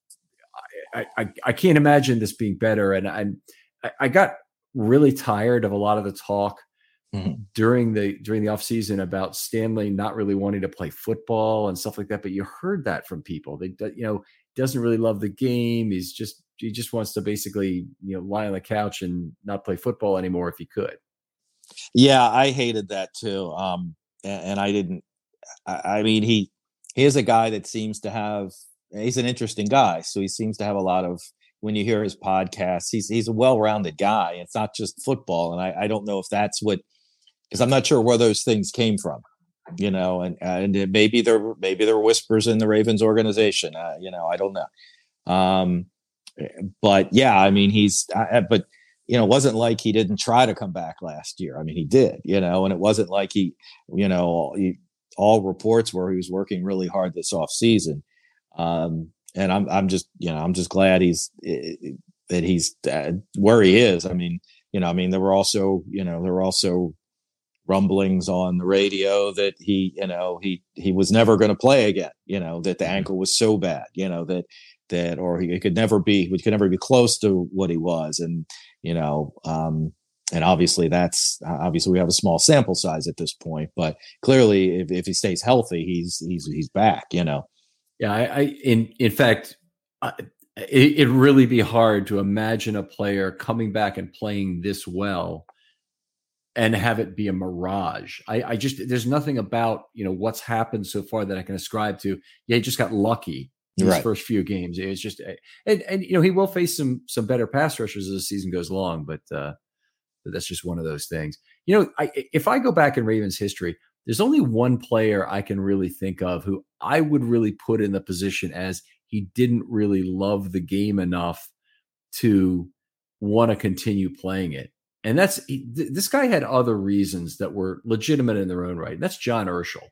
I, I, I can't imagine this being better. And I'm I, I got really tired of a lot of the talk mm-hmm. during the during the offseason about Stanley not really wanting to play football and stuff like that. But you heard that from people. They you know doesn't really love the game. He's just he just wants to basically you know lie on the couch and not play football anymore if he could. Yeah, I hated that too. Um, and, and I didn't. I, I mean, he he is a guy that seems to have he's an interesting guy. So he seems to have a lot of when you hear his podcast, he's he's a well-rounded guy. It's not just football, and I, I don't know if that's what because I'm not sure where those things came from, you know, and and maybe there maybe there were whispers in the Ravens organization, uh, you know, I don't know. Um, but yeah, I mean, he's I, but you know, it wasn't like he didn't try to come back last year. I mean, he did, you know, and it wasn't like he, you know, he, all reports were he was working really hard this off season. Um, and I'm I'm just you know I'm just glad he's that he's uh, where he is. I mean, you know, I mean there were also you know there were also rumblings on the radio that he you know he he was never going to play again. You know that the mm-hmm. ankle was so bad. You know that that or he could never be he could never be close to what he was and you know um and obviously that's obviously we have a small sample size at this point but clearly if, if he stays healthy he's he's he's back you know yeah, I, I in in fact, I, it, it'd really be hard to imagine a player coming back and playing this well and have it be a mirage. I, I just there's nothing about you know what's happened so far that I can ascribe to. Yeah, he just got lucky in right. his first few games. It was just and and you know he will face some some better pass rushers as the season goes along, but uh, but that's just one of those things. You know, I, if I go back in Ravens history, there's only one player I can really think of who I would really put in the position as he didn't really love the game enough to want to continue playing it. And that's this guy had other reasons that were legitimate in their own right. And that's John Urschel.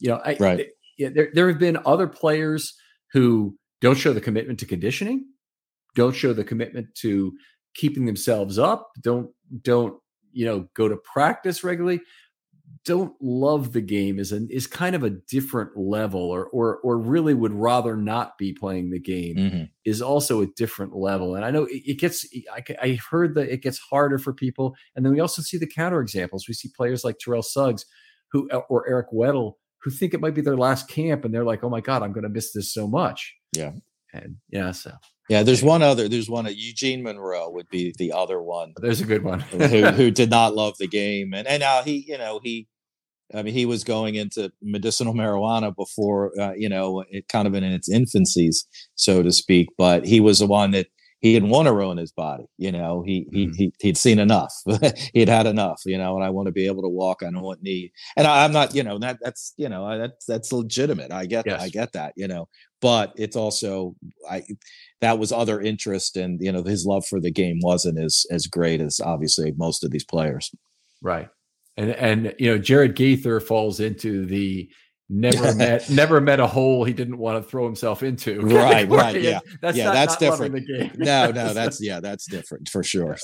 You know, I, right. I, there, there have been other players who don't show the commitment to conditioning, don't show the commitment to keeping themselves up, don't don't you know go to practice regularly don't love the game is an is kind of a different level or or or really would rather not be playing the game mm-hmm. is also a different level. And i know it, it gets I, I, heard that it gets harder for people. And then we also see the counter examples we see players like terrell suggs who or eric weddle who think it might be their last camp and they're like oh my god i'm going to miss this so much yeah and yeah so yeah, there's one other. There's one. Eugene Monroe would be the other one. There's a good one. who, who did not love the game, and and now he, you know, he I mean, he was going into medicinal marijuana before, uh, you know, it kind of in its infancies, so to speak. But he was the one that he didn't want to ruin his body. You know, he he, mm-hmm. he he'd seen enough. <laughs> he'd had enough. You know, and I want to be able to walk I don't one knee. And I, am not, you know, that that's you know that's that's legitimate. I get yes. I get that. You know, but it's also I that was other interest, and you know, his love for the game wasn't as as great as obviously most of these players. Right and and you know Jared Gaither falls into the never <laughs> met never met a hole he didn't want to throw himself into. <laughs> Right, right, yeah, that's yeah, not, that's not different. no, no, <laughs> that's yeah, that's different for sure.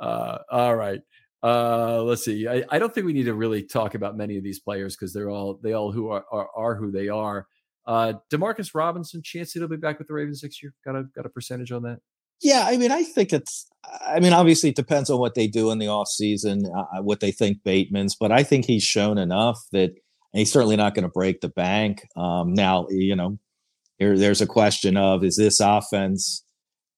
uh, all right. Uh, let's see. I, I, don't think we need to really talk about many of these players because they're all they all who are, are, are who they are. Uh, Demarcus Robinson, chance he'll be back with the Ravens next year. Got a got a percentage on that? Yeah, I mean, I think it's. I mean, obviously, it depends on what they do in the off season, uh, what they think Bateman's, but I think he's shown enough that and he's certainly not going to break the bank. Um, now, you know, here there's a question of is this offense,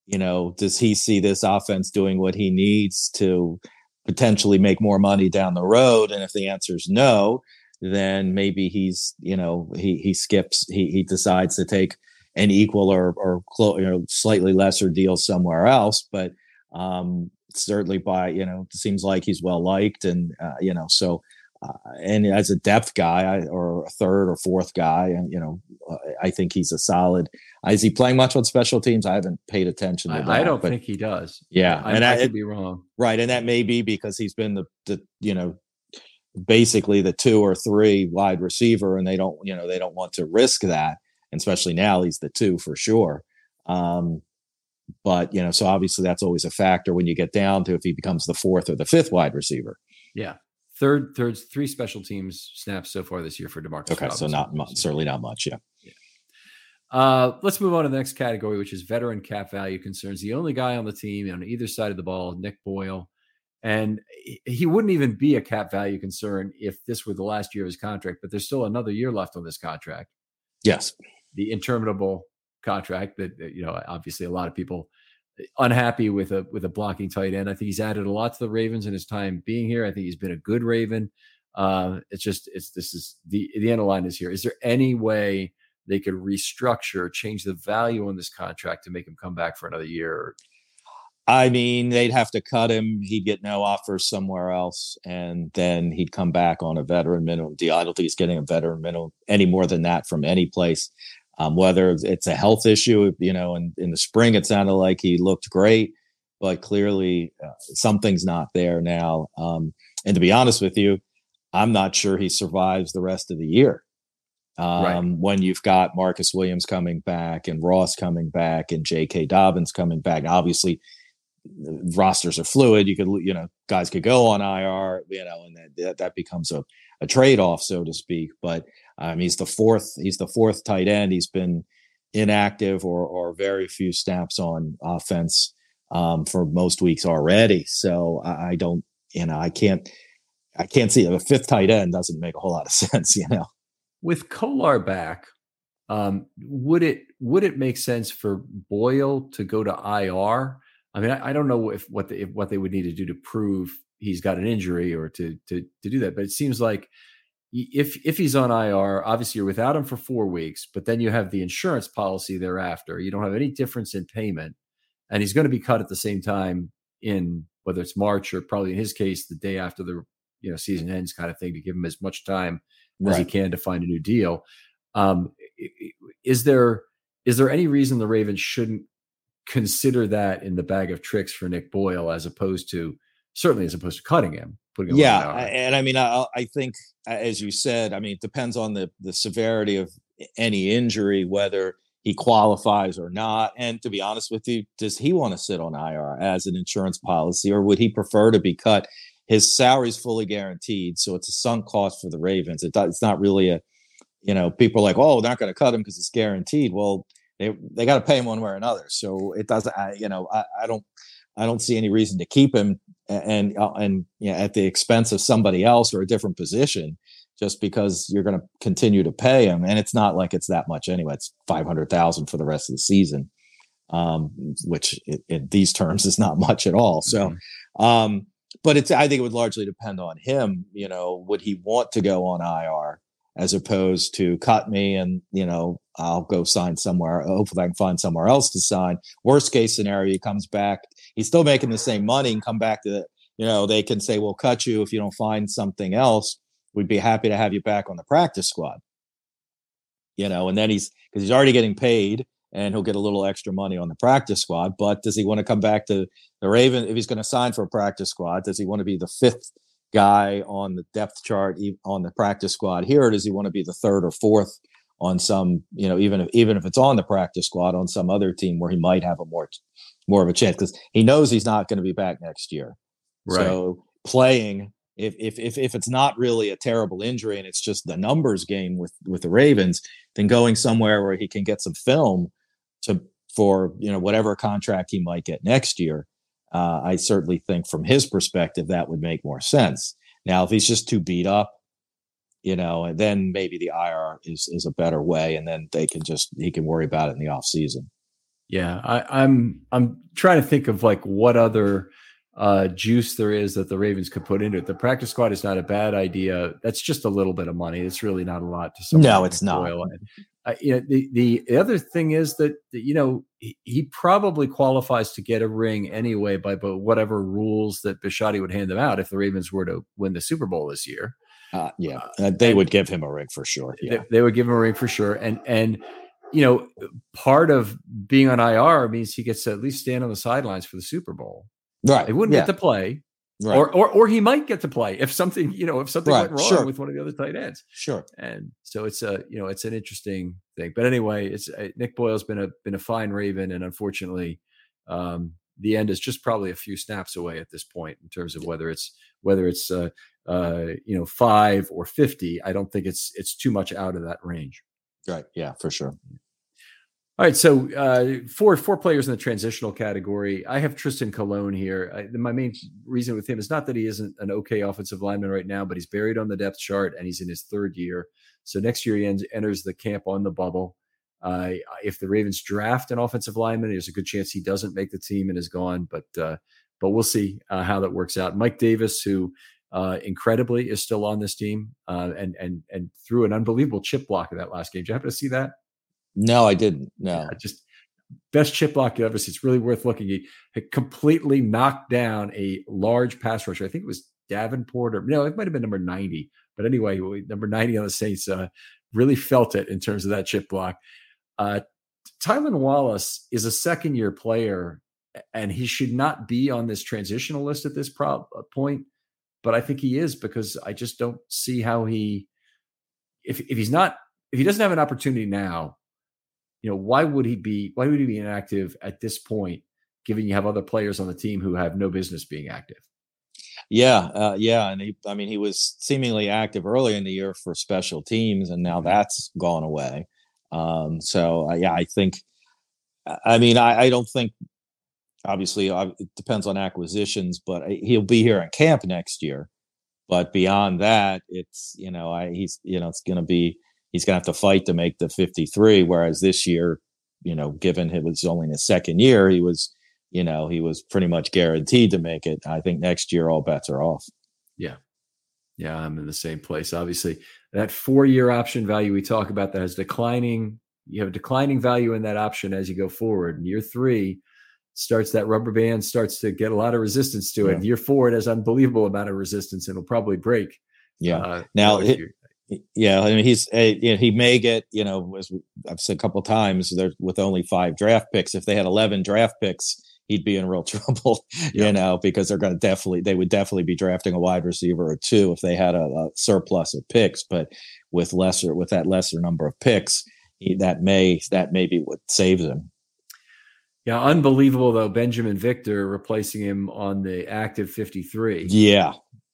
you know, does he see this offense doing what he needs to potentially make more money down the road? And if the answer is no, then maybe he's, you know, he he skips, he he decides to take an equal or or clo- you know, slightly lesser deal somewhere else. But um, certainly by you know, it seems like he's well liked, and uh, you know, so uh, and as a depth guy I, or a third or fourth guy, and you know, uh, I think he's a solid. Is he playing much on special teams? I haven't paid attention. I, that, I, don't think he does. Yeah, I, and I, I, could be wrong. Right, and that may be because he's been the the you know basically the two or three wide receiver, and they don't you know they don't want to risk that, and especially now he's the two for sure. Um, but you know, so obviously that's always a factor when you get down to if he becomes the fourth or the fifth wide receiver. Yeah, third, third, three special teams snaps so far this year for Demarcus. Okay, Robinson. so not much, certainly not much. Yeah. yeah. Uh, let's move on to the next category, which is veteran cap value concerns. The only guy on the team on either side of the ball, Nick Boyle, and he wouldn't even be a cap value concern if this were the last year of his contract. But there's still another year left on this contract. Yes, the interminable contract that you know obviously a lot of people unhappy with a with a blocking tight end. I think he's added a lot to the Ravens in his time being here. I think he's been a good Raven. Uh, it's just it's this is the the end of line is here. Is there any way they could restructure, change the value on this contract to make him come back for another year? I mean, they'd have to cut him. He'd get no offers somewhere else, and then he'd come back on a veteran minimum deal. I don't think he's getting a veteran minimum any more than that from any place. Um, whether it's a health issue, you know, in, in the spring, it sounded like he looked great, but clearly uh, something's not there now. Um, and to be honest with you, I'm not sure he survives the rest of the year. Um, right. When you've got Marcus Williams coming back and Ross coming back and J.K. Dobbins coming back, obviously rosters are fluid. You could, you know, guys could go on IR, you know, and that, that becomes a, a trade off, so to speak. But um, he's the fourth. He's the fourth tight end. He's been inactive or or very few snaps on offense um, for most weeks already. So I, I, don't, you know, I can't, I can't see a fifth tight end doesn't make a whole lot of <laughs> sense. You know, with Kolar back, um, would it would it make sense for Boyle to go to IR? I mean, I, I don't know if what the, if what they would need to do to prove he's got an injury or to to to do that, but it seems like if if he's on IR, obviously you're without him for four weeks, but then you have the insurance policy thereafter. You don't have any difference in payment, and he's going to be cut at the same time in whether it's March or probably in his case the day after the you know season ends, kind of thing, to give him as much time right. as he can to find a new deal. Um, is there is there any reason the Ravens shouldn't consider that in the bag of tricks for Nick Boyle as opposed to certainly as opposed to cutting him? Putting yeah, and I mean, I, I think as you said, I mean, it depends on the the severity of any injury, whether he qualifies or not. And to be honest with you, does he want to sit on IR as an insurance policy, or would he prefer to be cut? His salary is fully guaranteed, so it's a sunk cost for the Ravens. It, it's not really a, you know, people are like, oh, they're not going to cut him because it's guaranteed. Well, they they got to pay him one way or another. So it doesn't. I, you know, I, I don't. I don't see any reason to keep him and uh, and you know, at the expense of somebody else or a different position just because you're going to continue to pay him and it's not like it's that much anyway it's 500,000 for the rest of the season um, which in these terms is not much at all so mm-hmm. um, but it's i think it would largely depend on him you know would he want to go on ir as opposed to cut me and you know I'll go sign somewhere. Hopefully, I can find somewhere else to sign. Worst case scenario, he comes back. He's still making the same money and come back to the, you know, they can say, we'll cut you if you don't find something else. We'd be happy to have you back on the practice squad. You know, and then he's because he's already getting paid and he'll get a little extra money on the practice squad. But does he want to come back to the Raven if he's going to sign for a practice squad? Does he want to be the fifth guy on the depth chart on the practice squad here, does he want to be the third or fourth on some, you know, even if even if it's on the practice squad on some other team where he might have a more more of a chance because he knows he's not going to be back next year. Right. So playing if, if if if it's not really a terrible injury and it's just the numbers game with with the Ravens, then going somewhere where he can get some film to for you know whatever contract he might get next year. Uh, I certainly think from his perspective that would make more sense. Now, if he's just too beat up, you know, and then maybe the IR is is a better way, and then they can just he can worry about it in the off season. Yeah, I, I'm I'm trying to think of like what other uh, juice there is that the Ravens could put into it. The practice squad is not a bad idea. That's just a little bit of money. It's really not a lot to. No, it's not. Uh, you know, the, the other thing is that, you know he, he, probably qualifies to get a ring anyway by but whatever rules that Bisciotti would hand them out if the Ravens were to win the Super Bowl this year. Uh, yeah, uh, they would give him a ring for sure. Yeah. They, they, would give him a ring for sure, and and you know part of being on IR means he gets to at least stand on the sidelines for the Super Bowl. Right, he wouldn't yeah. get to play, Right. Or, or or he might get to play if something you know if something right. went wrong sure. with one of the other tight ends. Sure. And so it's a you know it's an interesting thing. But anyway, it's uh, Nick Boyle's been a been a fine Raven, and unfortunately, um, the end is just probably a few snaps away at this point in terms of whether it's whether it's uh, uh, you know five or fifty. I don't think it's it's too much out of that range. Right. Yeah, for sure. All right, so uh, four four players in the transitional category. I have Trystan Colon here. I, my main reason with him is not that he isn't an okay offensive lineman right now, but he's buried on the depth chart and he's in his third year. So next year he ends, enters the camp on the bubble. Uh, if the Ravens draft an offensive lineman, there's a good chance he doesn't make the team and is gone. But uh, but we'll see uh, how that works out. Mike Davis, who uh, incredibly is still on this team uh, and and and threw an unbelievable chip block in that last game. Did you happen to see that? No, I didn't. No, yeah, just best chip block you ever see. It's really worth looking. He completely knocked down a large pass rusher. I think it was Davenport or no, it might have been number 90. But anyway, number 90 on the Saints uh, really felt it in terms of that chip block. Uh, Tylan Wallace is a second year player, and he should not be on this transitional list at this pro- uh, point. But I think he is because I just don't see how he, if, if he's not, if he doesn't have an opportunity now, you know, why would he be why would he be inactive at this point, given you have other players on the team who have no business being active? Yeah, uh, yeah, and he, I mean, he was seemingly active early in the year for special teams, and now that's gone away. Um, so, uh, yeah, I think, I mean, I, I don't think, obviously, uh, it depends on acquisitions, but uh, he'll be here in camp next year. But beyond that, it's you know, I he's you know, it's going to be he's going to have to fight to make the 53. Whereas this year, you know, given it was only in his second year, he was, you know, he was pretty much guaranteed to make it. I think next year all bets are off. Yeah. Yeah, I'm in the same place. Obviously, that four year option value we talk about that has declining, you have declining value in that option as you go forward. In year three, starts that rubber band starts to get a lot of resistance to it. Yeah. Year four, it has unbelievable amount of resistance and it'll probably break. Yeah. Uh, now, it, yeah, I mean he's a, you know, he may get you know as I've said a couple times there with only five draft picks. If they had eleven draft picks, he'd be in real <laughs> trouble. Yeah. You know because they're going to definitely they would definitely be drafting a wide receiver or two if they had a, a surplus of picks. But with lesser with that lesser number of picks, he, that may that may be what saves him. Yeah, unbelievable though. Binjimen Victor replacing him on the active fifty three. Yeah,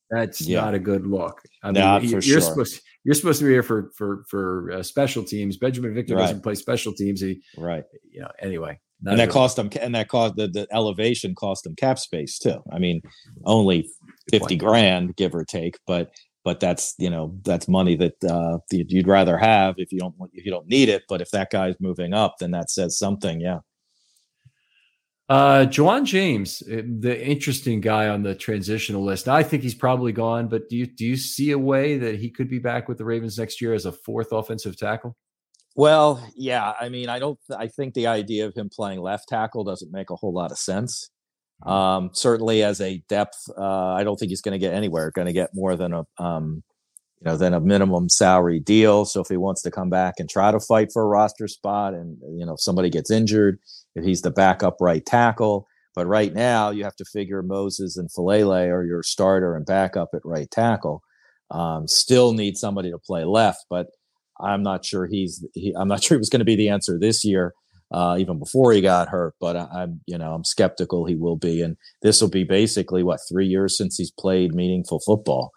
that's yeah. not a good look. I mean, not you're sure. supposed you're supposed to be here for for for uh, special teams. Binjimen Victor right. doesn't play special teams. He right. You know. Anyway, and that cost them. And that cost the, the elevation cost them cap space too. I mean, only fifty grand, give or take, but but that's you know that's money that uh, you'd rather have if you don't if you don't need it. But if that guy's moving up, then that says something. Yeah. Uh, Ja'Wuan James, eh, the interesting guy on the transitional list. I think he's probably gone, but do you do you see a way that he could be back with the Ravens next year as a fourth offensive tackle? Well, yeah. I mean, I don't. I think the idea of him playing left tackle doesn't make a whole lot of sense. Um, certainly, as a depth, uh, I don't think he's going to get anywhere. Going to get more than a um, you know, than a minimum salary deal. So if he wants to come back and try to fight for a roster spot, and you know, if somebody gets injured, he's the backup right tackle. But right now, you have to figure Moses and Faalele are your starter and backup at right tackle. Um, still need somebody to play left, but I'm not sure he's. He, I'm not <laughs> sure he was going to be the answer this year, uh, even before he got hurt. But I, am you know, I'm skeptical he will be. And this will be basically what three years since he's played meaningful football.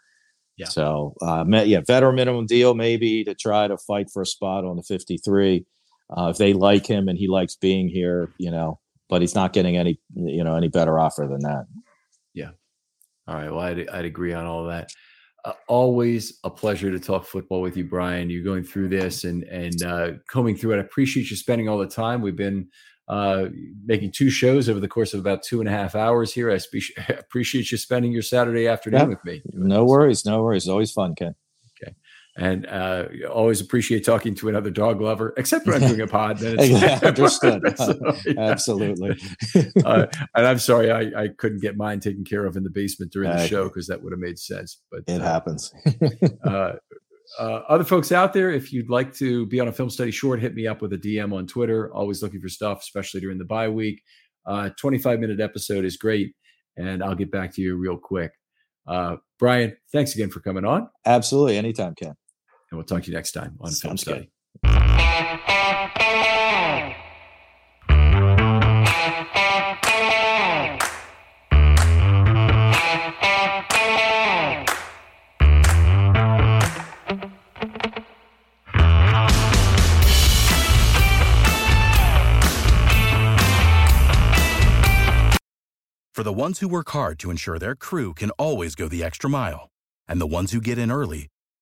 Yeah. So, uh, yeah, veteran minimum deal maybe to try to fight for a spot on the 53 uh, if they like him and he likes being here, you know, but he's not getting any, you know, any better offer than that. Yeah. All right. Well, I'd, I'd agree on all that. uh, always a pleasure to talk football with you, Brian. You're going through this and and uh, combing through it. I appreciate you spending all the time. We've been uh, making two shows over the course of about two and a half hours here. I spe- <laughs> appreciate you spending your Saturday afternoon with me. No worries, no worries. Always fun, Ken and uh, always appreciate talking to another dog lover, except when I'm doing a pod. Then it's <laughs> <laughs> understood. so, <laughs> yeah. Absolutely. uh, and I'm sorry I, I, couldn't get mine taken care of in the basement during the show because that would have made sense. But it uh, happens. Uh, uh, other folks out there, if you'd like to be on a film study short, hit me up with a DM on Twitter. Always looking for stuff, especially during the bye week. Uh, 25 minute episode is great, and I'll get back to you real quick. Brian, thanks again for coming on. Absolutely, anytime, Ken. And we'll talk to you next time on Sounds Film Study. For the ones who work hard to ensure their crew can always go the extra mile, and the ones who get in early